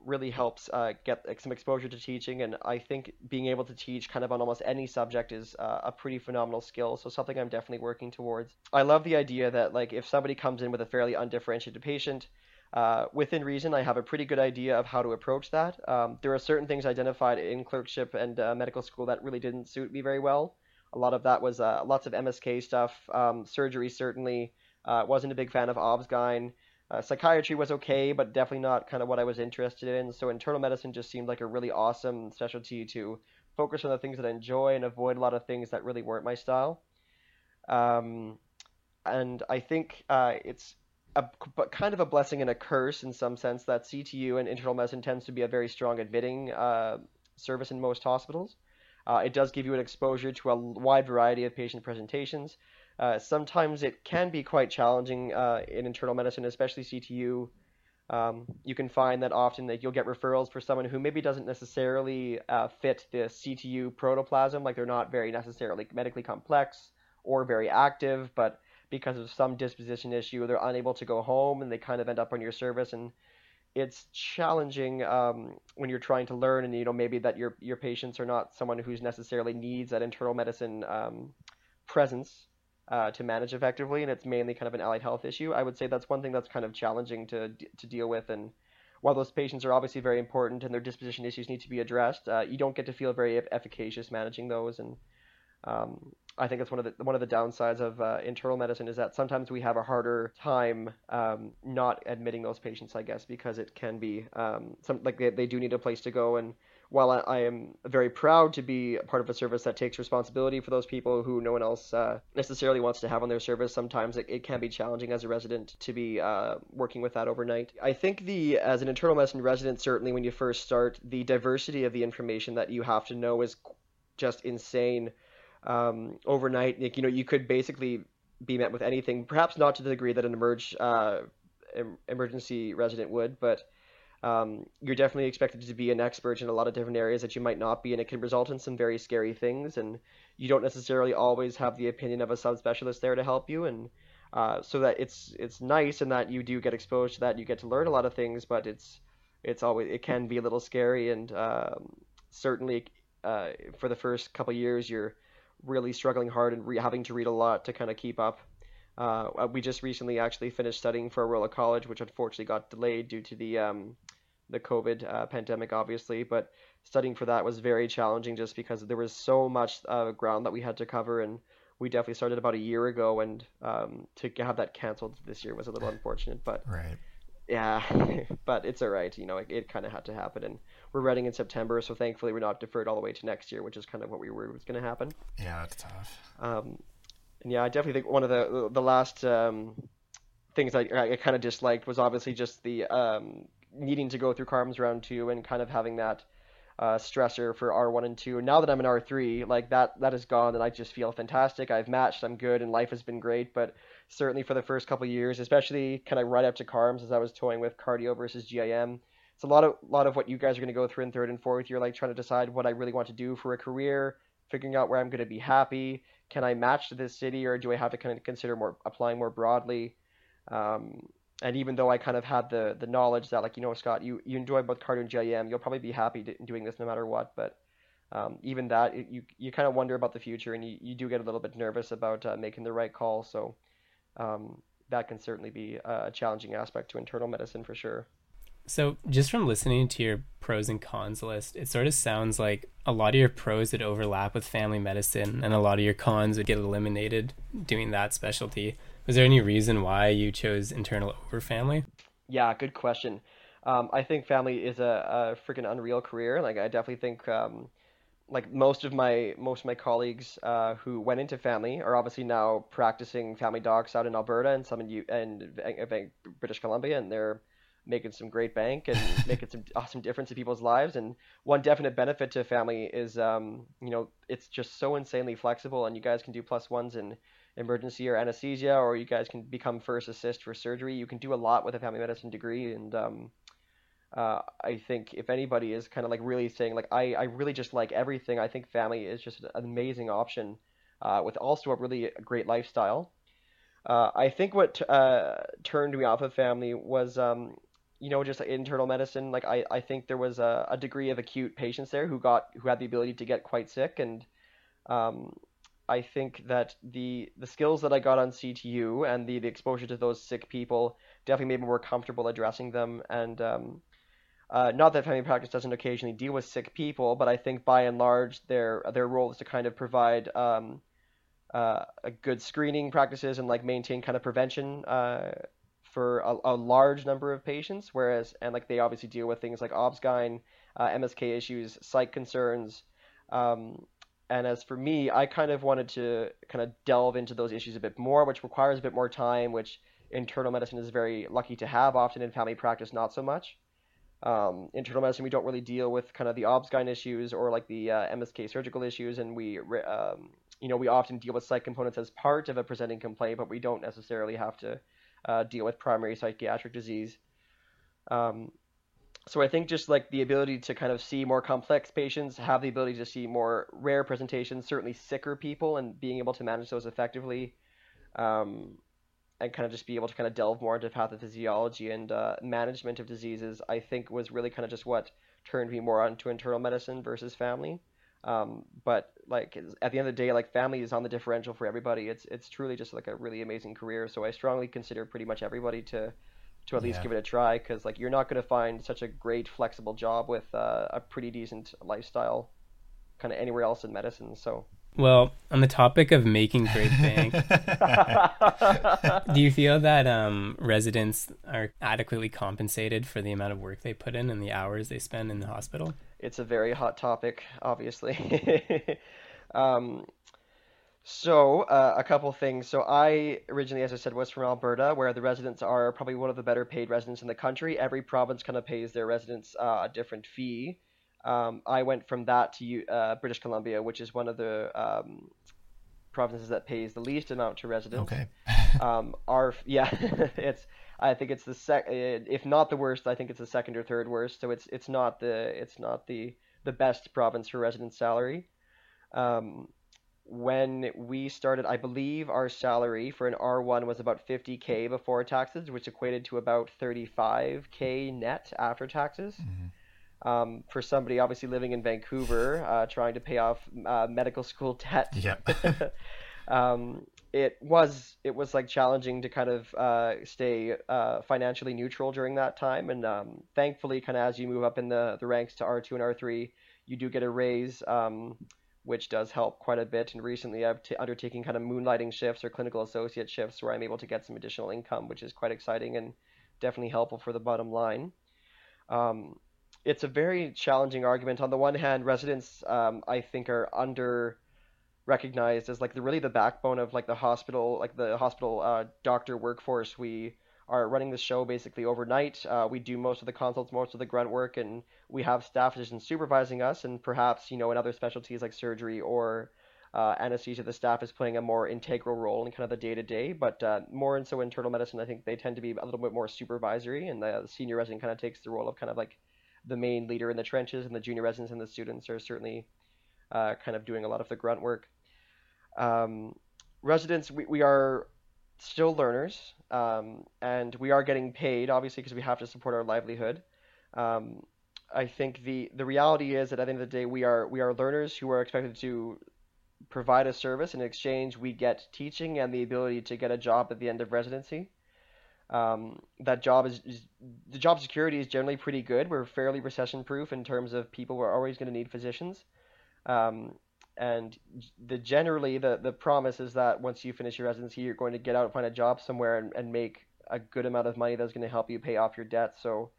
really helps uh, get some exposure to teaching. And I think being able to teach kind of on almost any subject is uh, a pretty phenomenal skill. So something I'm definitely working towards. I love the idea that like if somebody comes in with a fairly undifferentiated patient. Uh, within reason, I have a pretty good idea of how to approach that. Um, there are certain things identified in clerkship and uh, medical school that really didn't suit me very well. A lot of that was uh, lots of MSK stuff. Um, surgery certainly uh, wasn't a big fan of obsgyn. Uh, psychiatry was okay, but definitely not kind of what I was interested in. So internal medicine just seemed like a really awesome specialty to focus on the things that I enjoy and avoid a lot of things that really weren't my style. Um, and I think uh, it's a, but kind of a blessing and a curse in some sense that CTU and internal medicine tends to be a very strong admitting uh, service in most hospitals. Uh, it does give you an exposure to a wide variety of patient presentations. Uh, sometimes it can be quite challenging uh, in internal medicine, especially CTU. Um, you can find that often that you'll get referrals for someone who maybe doesn't necessarily uh, fit the CTU protoplasm, like they're not very necessarily medically complex or very active, but because of some disposition issue, they're unable to go home and they kind of end up on your service and it's challenging um, when you're trying to learn and you know maybe that your your patients are not someone who's necessarily needs that internal medicine um, presence uh, to manage effectively and it's mainly kind of an allied health issue i would say that's one thing that's kind of challenging to to deal with and while those patients are obviously very important and their disposition issues need to be addressed uh, you don't get to feel very efficacious managing those and um, I think it's one of the one of the downsides of uh, internal medicine is that sometimes we have a harder time um, not admitting those patients, I guess, because it can be um, some like they, they do need a place to go. And while I, I, am very proud to be a part of a service that takes responsibility for those people who no one else uh, necessarily wants to have on their service, sometimes it, it can be challenging as a resident to be uh, working with that overnight. I think the as an internal medicine resident, certainly when you first start, the diversity of the information that you have to know is just insane um, overnight. Like, you know, you could basically be met with anything, perhaps not to the degree that an emerge uh, emergency resident would, but um, you're definitely expected to be an expert in a lot of different areas that you might not be, and it can result in some very scary things. And you don't necessarily always have the opinion of a subspecialist there to help you, and uh, so that it's it's nice in that you do get exposed to that, you get to learn a lot of things, but it's it's always it can be a little scary, and um, certainly uh, for the first couple years you're really struggling hard and re- having to read a lot to kind of keep up. Uh, we just recently actually finished studying for our Royal College, which unfortunately got delayed due to the um, the COVID uh, pandemic, obviously. But studying for that was very challenging just because there was so much uh, ground that we had to cover, and we definitely started about a year ago, and um, to have that canceled this year was a little unfortunate. But
right.
Yeah, but it's all right. You know, it, it kind of had to happen, and we're running in September, so thankfully we're not deferred all the way to next year, which is kind of what we were was going to happen.
Yeah, that's tough.
Um, and yeah, I definitely think one of the the last um, things I, I kind of disliked was obviously just the um, needing to go through CARMS round two and kind of having that uh, stressor for R1 and 2. Now that I'm in R3, like that that is gone and I just feel fantastic. I've matched, I'm good, and life has been great. But certainly for the first couple years, especially kind of right up to CARMS as I was toying with cardio versus GIM, it's a lot of lot of what you guys are going to go through in third and fourth year, like trying to decide what I really want to do for a career, figuring out where I'm going to be happy. Can I match to this city, or do I have to kind of consider more applying more broadly? Um, and even though I kind of had the the knowledge that like you know Scott, you you enjoy both cardio and GIM, you'll probably be happy doing this no matter what. But um, even that, it, you you kind of wonder about the future, and you, you do get a little bit nervous about uh, making the right call. So um, that can certainly be a challenging aspect to internal medicine for sure.
So, just from listening to your pros and cons list, it sort of sounds like a lot of your pros would overlap with family medicine, and a lot of your cons would get eliminated doing that specialty. Was there any reason why you chose internal over family?
Yeah, good question. Um, I think family is a, a freaking unreal career. Like, I definitely think, um, like most of my most of my colleagues uh, who went into family are obviously now practicing family docs out in Alberta and some in U- and British Columbia, and they're making some great bank and making some awesome difference in people's lives. And one definite benefit to family is, um, you know, it's just so insanely flexible, and you guys can do plus ones in emergency or anesthesia, or you guys can become first assist for surgery. You can do a lot with a family medicine degree, and um, uh, I think if anybody is kind of like really saying like I, I really just like everything, I think family is just an amazing option uh, with also a really great lifestyle. Uh, I think what uh, turned me off of family was um, you know, just internal medicine, like I, I think there was a, a degree of acute patients there who got who had the ability to get quite sick, and um, I think that the the skills that I got on CTU and the, the exposure to those sick people definitely made me more comfortable addressing them. And um, uh, not that family practice doesn't occasionally deal with sick people, but I think by and large their their role is to kind of provide um, uh, a good screening practices and like maintain kind of prevention uh, for a, a, large number of patients, whereas and like they obviously deal with things like obsgyn, uh, MSK issues, psych concerns. Um, and as for me, I kind of wanted to kind of delve into those issues a bit more, which requires a bit more time, which internal medicine is very lucky to have. Often in family practice, not so much. Um, internal medicine, we don't really deal with kind of the obsgyn issues or like the uh, MSK surgical issues, and we, um, you know, we often deal with psych components as part of a presenting complaint, but we don't necessarily have to uh, deal with primary psychiatric disease. Um, so I think just like the ability to kind of see more complex patients, have the ability to see more rare presentations, certainly sicker people, and being able to manage those effectively, um, and kind of just be able to kind of delve more into pathophysiology and uh, management of diseases, I think was really kind of just what turned me more onto internal medicine versus family. Um, but like at the end of the day, like family is on the differential for everybody. It's it's truly just like a really amazing career. So I strongly consider pretty much everybody to to at least yeah. give it a try because like you're not going to find such a great flexible job with uh, a pretty decent lifestyle kind of anywhere else in medicine. So.
Well, on the topic of making great bank, do you feel that um, residents are adequately compensated for the amount of work they put in and the hours they spend in the hospital?
it's a very hot topic, obviously. um, so, uh, a couple things. So, I originally, as I said, was from Alberta, where the residents are probably one of the better paid residents in the country. Every province kind of pays their residents uh, a different fee. Um, I went from that to uh, British Columbia, which is one of the um, provinces that pays the least amount to residents.
Okay.
um, our yeah, it's I think it's the sec. If not the worst, I think it's the second or third worst. So it's it's not the it's not the the best province for resident salary. Um, when we started, I believe our salary for an R1 was about 50k before taxes, which equated to about 35k net after taxes. Mm-hmm. Um, for somebody obviously living in Vancouver, uh, trying to pay off uh, medical school debt.
Yeah.
um, it was it was like challenging to kind of uh, stay uh, financially neutral during that time, and um, thankfully, kind of as you move up in the the ranks to R two and R three, you do get a raise, um, which does help quite a bit. And recently, I've t- undertaken kind of moonlighting shifts or clinical associate shifts where I'm able to get some additional income, which is quite exciting and definitely helpful for the bottom line. Um, it's a very challenging argument. On the one hand, residents um, I think are under recognized as like the really the backbone of like the hospital, like the hospital uh, doctor workforce. We are running the show basically overnight. Uh, we do most of the consults, most of the grunt work, and we have staff physicians supervising us. And perhaps you know in other specialties like surgery or uh, anesthesia, the staff is playing a more integral role in kind of the day to day. But uh, more and so internal medicine, I think they tend to be a little bit more supervisory, and the, senior resident kind of takes the role of kind of like the main leader in the trenches, and the junior residents and the students are certainly uh, kind of doing a lot of the grunt work. Um, residents, we, we are still learners, um, and we are getting paid, obviously, because we have to support our livelihood. Um, I think the, the reality is that at the end of the day, we are we are learners who are expected to provide a service. In exchange, we get teaching and the ability to get a job at the end of residency. Um, that job is, is, the job security is generally pretty good. We're fairly recession proof in terms of people. We're always going to need physicians. Um, and the generally the the promise is that once you finish your residency, you're going to get out and find a job somewhere and, and make a good amount of money that's going to help you pay off your debt. So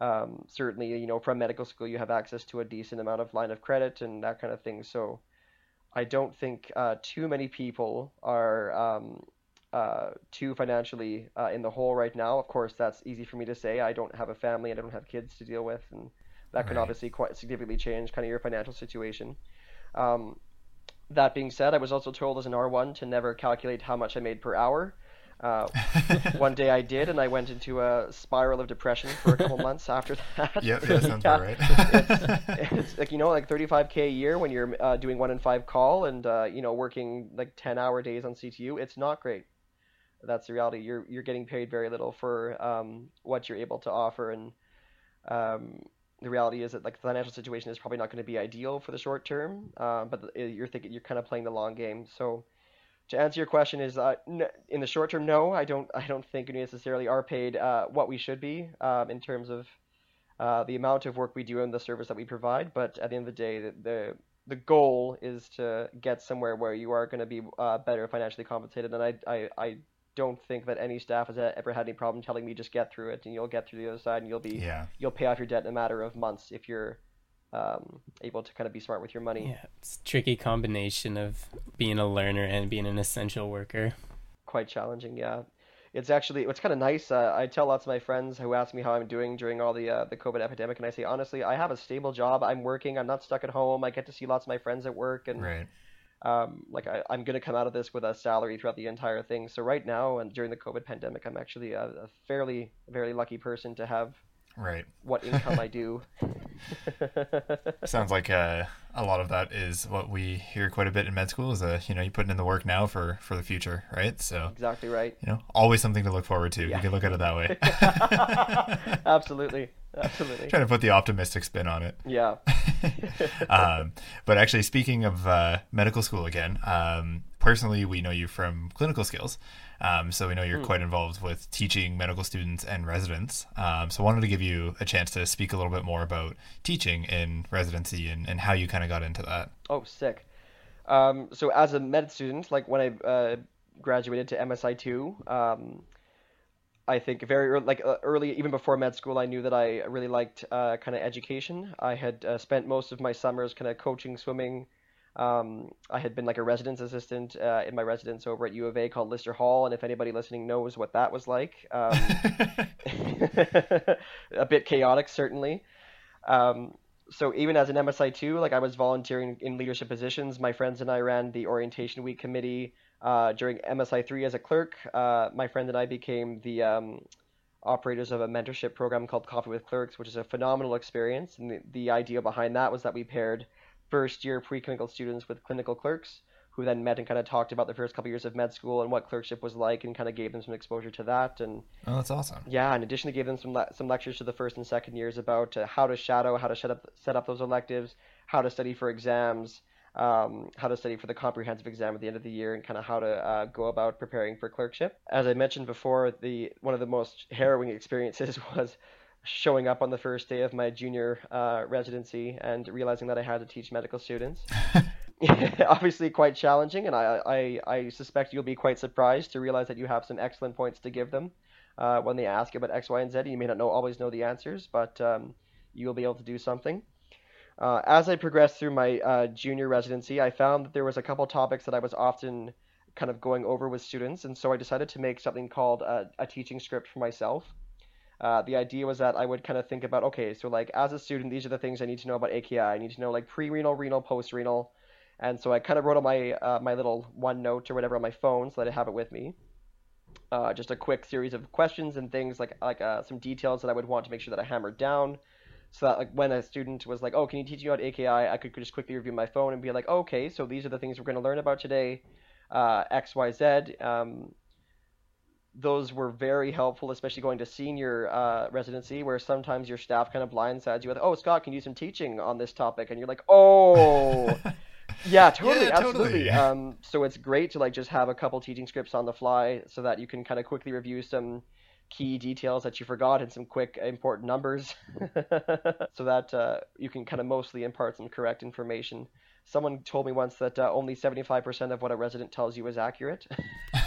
um, certainly, you know, from medical school, you have access to a decent amount of line of credit and that kind of thing. So I don't think uh, too many people are um, uh, too financially uh, in the hole right now. Of course, that's easy for me to say. I don't have a family and I don't have kids to deal with, and that can obviously quite significantly change kind of your financial situation. Um, that being said, I was also told as an R1 to never calculate how much I made per hour. Uh, one day I did, and I went into a spiral of depression for a couple months after that.
Yep, that sounds
Yeah.
right.
it's, it's like you know, like 35k a year when you're uh, doing one in five call and uh, you know working like 10 hour days on CTU. It's not great. That's the reality. You're you're getting paid very little for um, what you're able to offer, and um, the reality is that like the financial situation is probably not going to be ideal for the short term. Uh, but the, you're thinking you're kind of playing the long game. So to answer your question is uh, n- in the short term, no, I don't. I don't think we necessarily are paid uh, what we should be um, in terms of uh, the amount of work we do and the service that we provide. But at the end of the day, the the, the goal is to get somewhere where you are going to be uh, better financially compensated. And I, I I don't think that any staff has ever had any problem telling me just get through it and you'll get through the other side and you'll be
Yeah.
you'll pay off your debt in a matter of months if you're um, able to kind of be smart with your money.
Yeah, it's a tricky combination of being a learner and being an essential worker.
quite challenging. Yeah, it's actually it's kind of nice. Uh, I tell lots of my friends who ask me how I'm doing during all the uh, the COVID epidemic, and I say honestly, I have a stable job. I'm working. I'm not stuck at home. I get to see lots of my friends at work, and
Right.
Um, like I, I'm gonna come out of this with a salary throughout the entire thing. So right now, and during the COVID pandemic, I'm actually a, a fairly very lucky person to have
Right.
what income I do.
Sounds like uh, a lot of that is what we hear quite a bit in med school. Is uh, you know, you putting in the work now for for the future, right? So
exactly right.
you know, always something to look forward to.
Yeah.
You can look at it that way.
Absolutely, absolutely.
Trying to put the optimistic spin on it.
Yeah.
um, but actually, speaking of uh, medical school again, um, personally, we know you from clinical skills. Um, so we know you're
Hmm.
quite involved with teaching medical students and residents. Um, so I wanted to give you a chance to speak a little bit more about teaching in residency and, and how you kind of got into that.
Oh, sick. Um, so as a med student, like when I uh, graduated to MSI two, um, I think very early, like uh, early, even before med school, I knew that I really liked uh, kind of education. I had uh, spent most of my summers kind of coaching swimming. Um, I had been like a residence assistant uh, in my residence over at U of A called Lister Hall, and if anybody listening knows what that was like, um, a bit chaotic certainly. Um, so even as an MSI2, like I was volunteering in leadership positions. My friends and I ran the orientation week committee. Uh, during MSI3 as a clerk, uh, my friend and I became the um, operators of a mentorship program called Coffee with Clerks, which is a phenomenal experience. And the, the idea behind that was that we paired first year preclinical students with clinical clerks who then met and kind of talked about the first couple years of med school and what clerkship was like and kind of gave them some exposure to that and
Oh, that's awesome.
yeah, in addition to gave them some le- some lectures to the first and second years about uh, how to shadow, how to set up set up those electives, how to study for exams, um, how to study for the comprehensive exam at the end of the year, and kind of how to uh, go about preparing for clerkship. As I mentioned before, the one of the most harrowing experiences was showing up on the first day of my junior uh, residency and realizing that I had to teach medical students. obviously quite challenging, and I, I, I suspect you'll be quite surprised to realize that you have some excellent points to give them uh, when they ask about X, Y, and Z. You may not know always know the answers, but um, you will be able to do something. Uh, as I progressed through my uh, junior residency, I found that there was a couple topics that I was often kind of going over with students, and so I decided to make something called a, a teaching script for myself. Uh, the idea was that I would kind of think about, okay, so like as a student, these are the things I need to know about AKI. I need to know like pre-renal, renal, post-renal, and so I kind of wrote on my uh, my little OneNote or whatever on my phone so that I have it with me. Uh, just a quick series of questions and things like like uh, some details that I would want to make sure that I hammered down, so that like when a student was like, "Oh, can you teach me about AKI?" I could just quickly review my phone and be like, "Okay, so these are the things we're going to learn about today, uh, X, Y, Z." Um, those were very helpful, especially going to senior uh, residency, where sometimes your staff kind of blindsides you with, "Oh, Scott, can you do some teaching on this topic?" And you're like, "Oh." Yeah, totally,
Yeah, totally.
absolutely. Um, so it's great to like just have a couple teaching scripts on the fly, so that you can kind of quickly review some key details that you forgot and some quick important numbers, so that uh, you can kind of mostly impart some correct information. Someone told me once that uh, only 75% of what a resident tells you is accurate.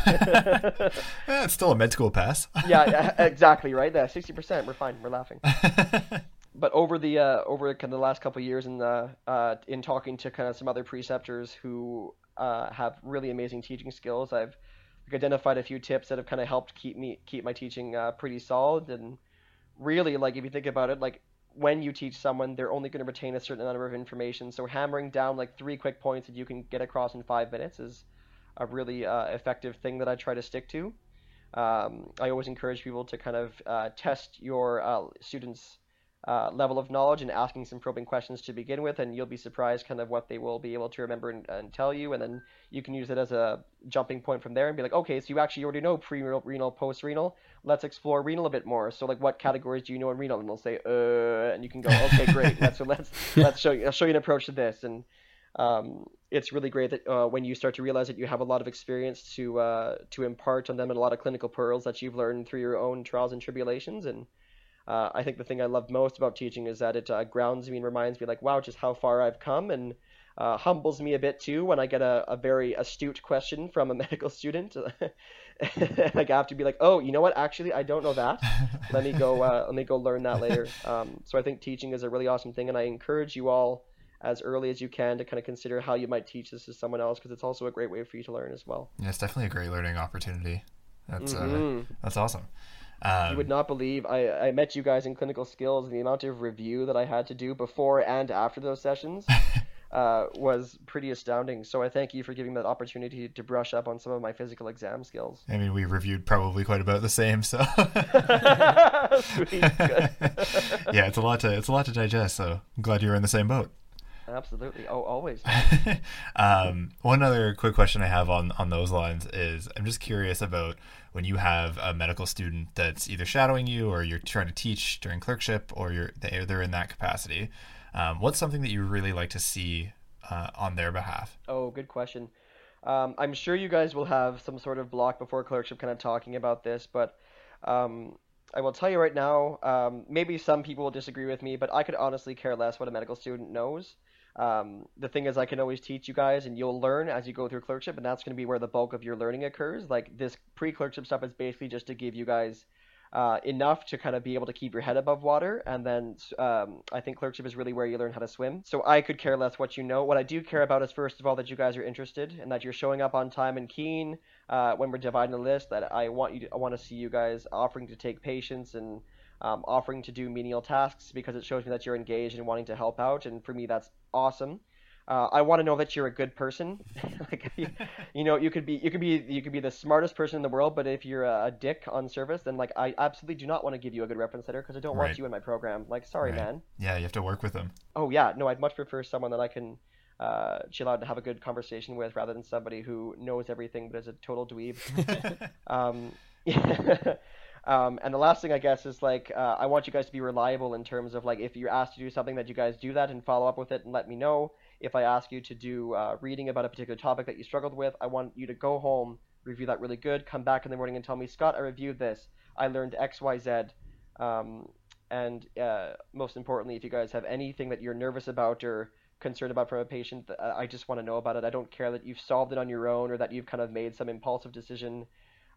Yeah, it's still a med school pass.
yeah, yeah, exactly right. That 60%, we're fine, we're laughing. but over the uh, over kind of the last couple of years in the uh, in talking to kind of some other preceptors who uh, have really amazing teaching skills, I've identified a few tips that have kind of helped keep me keep my teaching uh, pretty solid. And really, like if you think about it, like when you teach someone, they're only going to retain a certain number of information. So hammering down like three quick points that you can get across in five minutes is a really uh, effective thing that I try to stick to. Um, I always encourage people to kind of uh, test your uh, students' uh, level of knowledge and asking some probing questions to begin with, and you'll be surprised kind of what they will be able to remember and, and tell you, and then you can use it as a jumping point from there and be like, okay, so you actually already know pre-renal, post-renal. Let's explore renal a bit more. So like, what categories do you know in renal? And they'll say, uh, and you can go, okay, great. so let's let's show you, I'll show you an approach to this, and um, it's really great that uh, when you start to realize that you have a lot of experience to uh, to impart on them and a lot of clinical pearls that you've learned through your own trials and tribulations and uh, I think the thing I love most about teaching is that it uh, grounds me and reminds me, like, wow, just how far I've come, and uh, humbles me a bit too when I get a, a very astute question from a medical student. like I have to be like, oh, you know what? Actually, I don't know that. let me go. Uh, let me go learn that later. Um, so I think teaching is a really awesome thing, and I encourage you all as early as you can to kind of consider how you might teach this to someone else because it's also a great way for you to learn as well.
Yeah, it's definitely a great learning opportunity. That's uh, mm-hmm. that's awesome.
Um, you would not believe I, I met you guys in clinical skills and the amount of review that I had to do before and after those sessions uh, was pretty astounding. So I thank you for giving that opportunity to brush up on some of my physical exam skills.
I mean, we reviewed probably quite about the same, so Sweet, yeah, it's a lot to it's a lot to digest. So I'm glad you were in the same boat.
Absolutely. Oh, always.
um, one other quick question I have on on those lines is I'm just curious about when you have a medical student that's either shadowing you or you're trying to teach during clerkship or you're they're in that capacity. Um, what's something that you really like to see uh, on their behalf?
Oh, good question. Um, I'm sure you guys will have some sort of block before clerkship kind of talking about this, but um, I will tell you right now, um, maybe some people will disagree with me, but I could honestly care less what a medical student knows. Um, the thing is, I can always teach you guys, and you'll learn as you go through clerkship, and that's going to be where the bulk of your learning occurs. Like this pre-clerkship stuff is basically just to give you guys uh, enough to kind of be able to keep your head above water, and then um, I think clerkship is really where you learn how to swim. So I could care less what you know. What I do care about is first of all that you guys are interested and that you're showing up on time and keen uh, when we're dividing the list. That I want you, to, I want to see you guys offering to take patients and um, offering to do menial tasks because it shows me that you're engaged and wanting to help out. And for me, that's awesome. Uh, I want to know that you're a good person. like, you, you, know, you could be, you could be, you could be the smartest person in the world, but if you're a, a dick on service, then like I absolutely do not want to give you a good reference letter because I don't right. want you in my program. Like, sorry, right. man.
Yeah, you have to work with them.
Oh yeah, no, I'd much prefer someone that I can uh, chill out and have a good conversation with rather than somebody who knows everything but is a total dweeb. um, yeah. Um, and the last thing I guess is like uh, I want you guys to be reliable in terms of like if you're asked to do something that you guys do that and follow up with it and let me know. If I ask you to do uh, reading about a particular topic that you struggled with, I want you to go home, review that really good, come back in the morning and tell me, Scott, I reviewed this. I learned X, Y, Z. Um, and uh, most importantly, if you guys have anything that you're nervous about or concerned about from a patient, uh, I just want to know about it. I don't care that you've solved it on your own or that you've kind of made some impulsive decision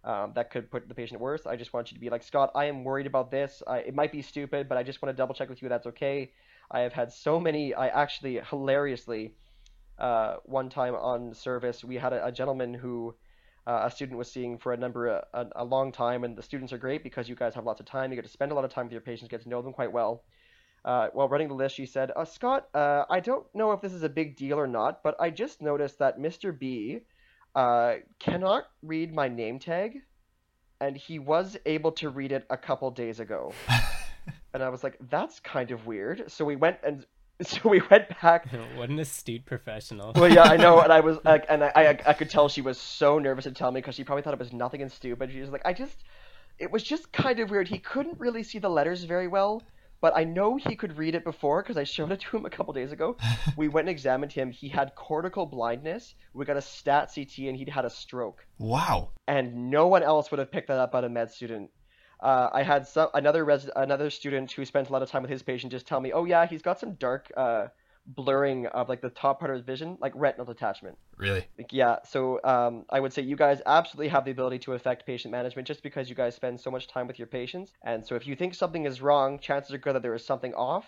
um, that could put the patient worse. I just want you to be like, Scott, I am worried about this. I, it might be stupid, but I just want to double check with you that's okay. I have had so many, I actually, hilariously, uh, one time on service, we had a, a gentleman who uh, a student was seeing for a number, a, a, long time, and the students are great because you guys have lots of time. You get to spend a lot of time with your patients, get to know them quite well. Uh, while running the list, she said, uh, Scott, uh, I don't know if this is a big deal or not, but I just noticed that Mr. B uh, cannot read my name tag, and he was able to read it a couple days ago. and I was like, that's kind of weird. So we went and so we went back.
What an astute professional.
well, yeah, I know, and I was like, and I, I, I could tell she was so nervous to tell me because she probably thought it was nothing and stupid. She was like, I just, it was just kind of weird. He couldn't really see the letters very well, but I know he could read it before because I showed it to him a couple days ago. we went and examined him. He had cortical blindness. We got a stat CT, and he'd had a stroke.
Wow.
And no one else would have picked that up but a med student. Uh, I had some another res- another student who spent a lot of time with his patient just tell me, oh yeah, he's got some dark uh, blurring of like the top part of his vision, like retinal detachment.
Really?
Yeah. So um, I would say you guys absolutely have the ability to affect patient management just because you guys spend so much time with your patients. And so if you think something is wrong, chances are good that there is something off.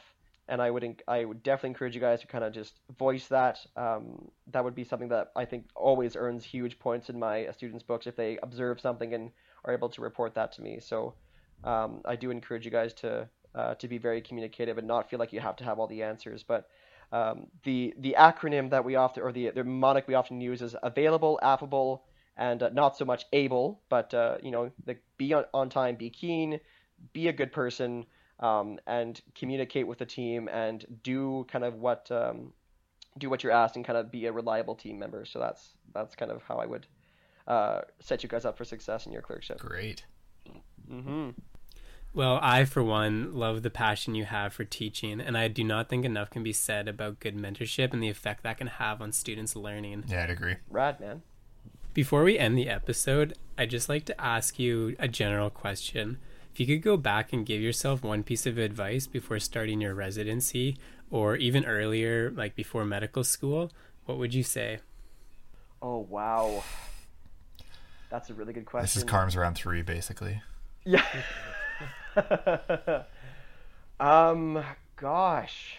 and I would I would definitely encourage you guys to kind of just voice that. Um, that would be something that I think always earns huge points in my students' books if they observe something and are able to report that to me. So um, I do encourage you guys to uh, to be very communicative and not feel like you have to have all the answers. But um, the the acronym that we often or the the mnemonic we often use is available, affable, and uh, not so much able. But uh, you know, the, be on, on time, be keen, be a good person, um, and communicate with the team and do kind of what um, do what you're asked and kind of be a reliable team member. So that's that's kind of how I would uh, set you guys up for success in your clerkship.
Great.
Mm-hmm.
Well, I, for one, love the passion you have for teaching, and I do not think enough can be said about good mentorship and the effect that can have on students' learning.
Yeah, I'd agree.
Rad, man.
Before we end the episode, I'd just like to ask you a general question. If you could go back and give yourself one piece of advice before starting your residency, or even earlier, like before medical school, what would you say?
Oh, wow. That's a really good question.
This is Carm's round three, basically.
Yeah. um, gosh.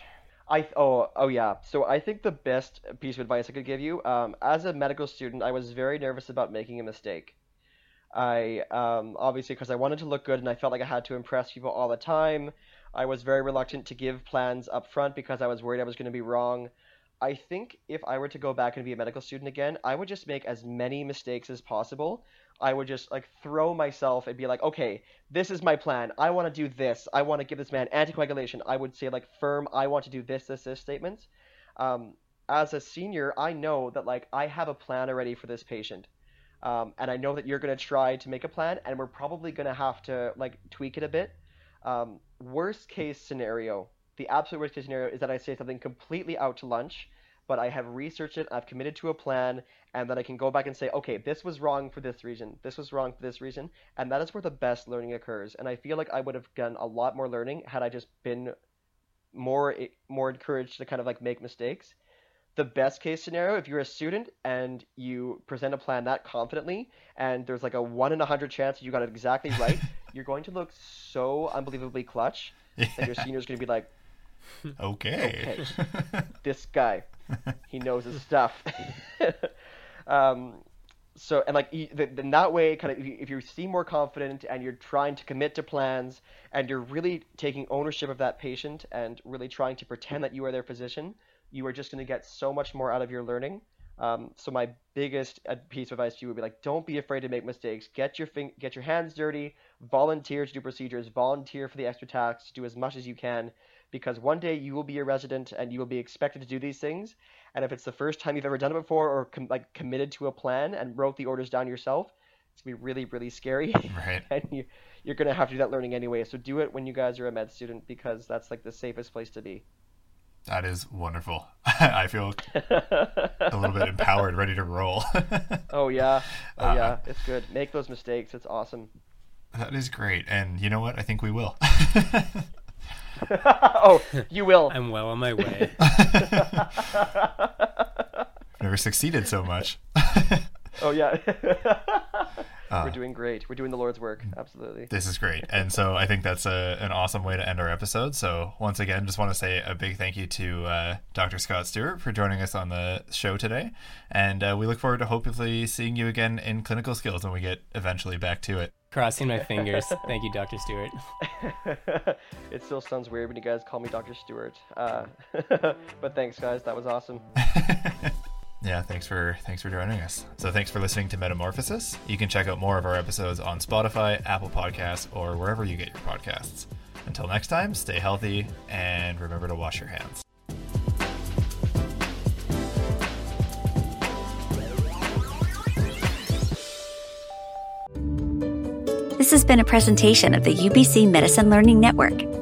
I oh oh yeah. So I think the best piece of advice I could give you, um, as a medical student, I was very nervous about making a mistake. I um, obviously because I wanted to look good and I felt like I had to impress people all the time. I was very reluctant to give plans up front because I was worried I was going to be wrong. I think if I were to go back and be a medical student again, I would just make as many mistakes as possible I would just like throw myself and be like, okay, this is my plan. I want to do this. I want to give this man anticoagulation. I would say like firm, I want to do this, this, this statements. Um, as a senior, I know that like I have a plan already for this patient. Um, and I know that you're going to try to make a plan, and we're probably going to have to like tweak it a bit. Um, worst case scenario, the absolute worst case scenario is that I say something completely out to lunch, but I have researched it, I've committed to a plan, and then I can go back and say, okay, this was wrong for this reason, this was wrong for this reason, and that is where the best learning occurs. And I feel like I would have done a lot more learning had I just been more eh, more encouraged to kind of like make mistakes. The best case scenario, if you're a student and you present a plan that confidently, and there's like a one in a hundred chance you got it exactly right, you're going to look so unbelievably clutch yeah. that your senior's going to be like,
okay,
okay, this guy, he knows his stuff. Um, so and like in that way, kind of if you, seem more confident and you're trying to commit to plans and you're really taking ownership of that patient and really trying to pretend that you are their physician, you are just going to get so much more out of your learning. Um, so my biggest piece of advice to you would be like, don't be afraid to make mistakes. Get your fing- get your hands dirty. Volunteer to do procedures. Volunteer for the extra tasks. Do as much as you can, because one day you will be a resident and you will be expected to do these things. And if it's the first time you've ever done it before or com- like committed to a plan and wrote the orders down yourself, it's gonna be really really scary.
Right.
and you you're gonna have to do that learning anyway. So do it when you guys are a med student because that's like the safest place to be.
That is wonderful. I feel a little bit empowered, ready to roll.
oh yeah, oh uh, yeah, it's good. Make those mistakes. It's awesome.
That is great, and you know what? I think we will.
oh, you will.
I'm well on my way.
Never succeeded so much.
oh yeah. Uh, We're doing great. We're doing the Lord's work. Absolutely.
This is great. And so I think that's a, an awesome way to end our episode. So once again, just want to say a big thank you to uh, Dr. Scott Stewart for joining us on the show today. And uh, we look forward to hopefully seeing you again in clinical skills when we get eventually back to it.
Crossing my fingers. Thank you, Dr. Stewart.
it still sounds weird when you guys call me Dr. Stewart. Uh, but thanks, guys. That was awesome.
yeah, thanks for thanks for joining us. So thanks for listening to Metamorphosis. You can check out more of our episodes on Spotify, Apple Podcasts, or wherever you get your podcasts. Until next time, stay healthy and remember to wash your hands.
This has been a presentation of the UBC Medicine Learning Network.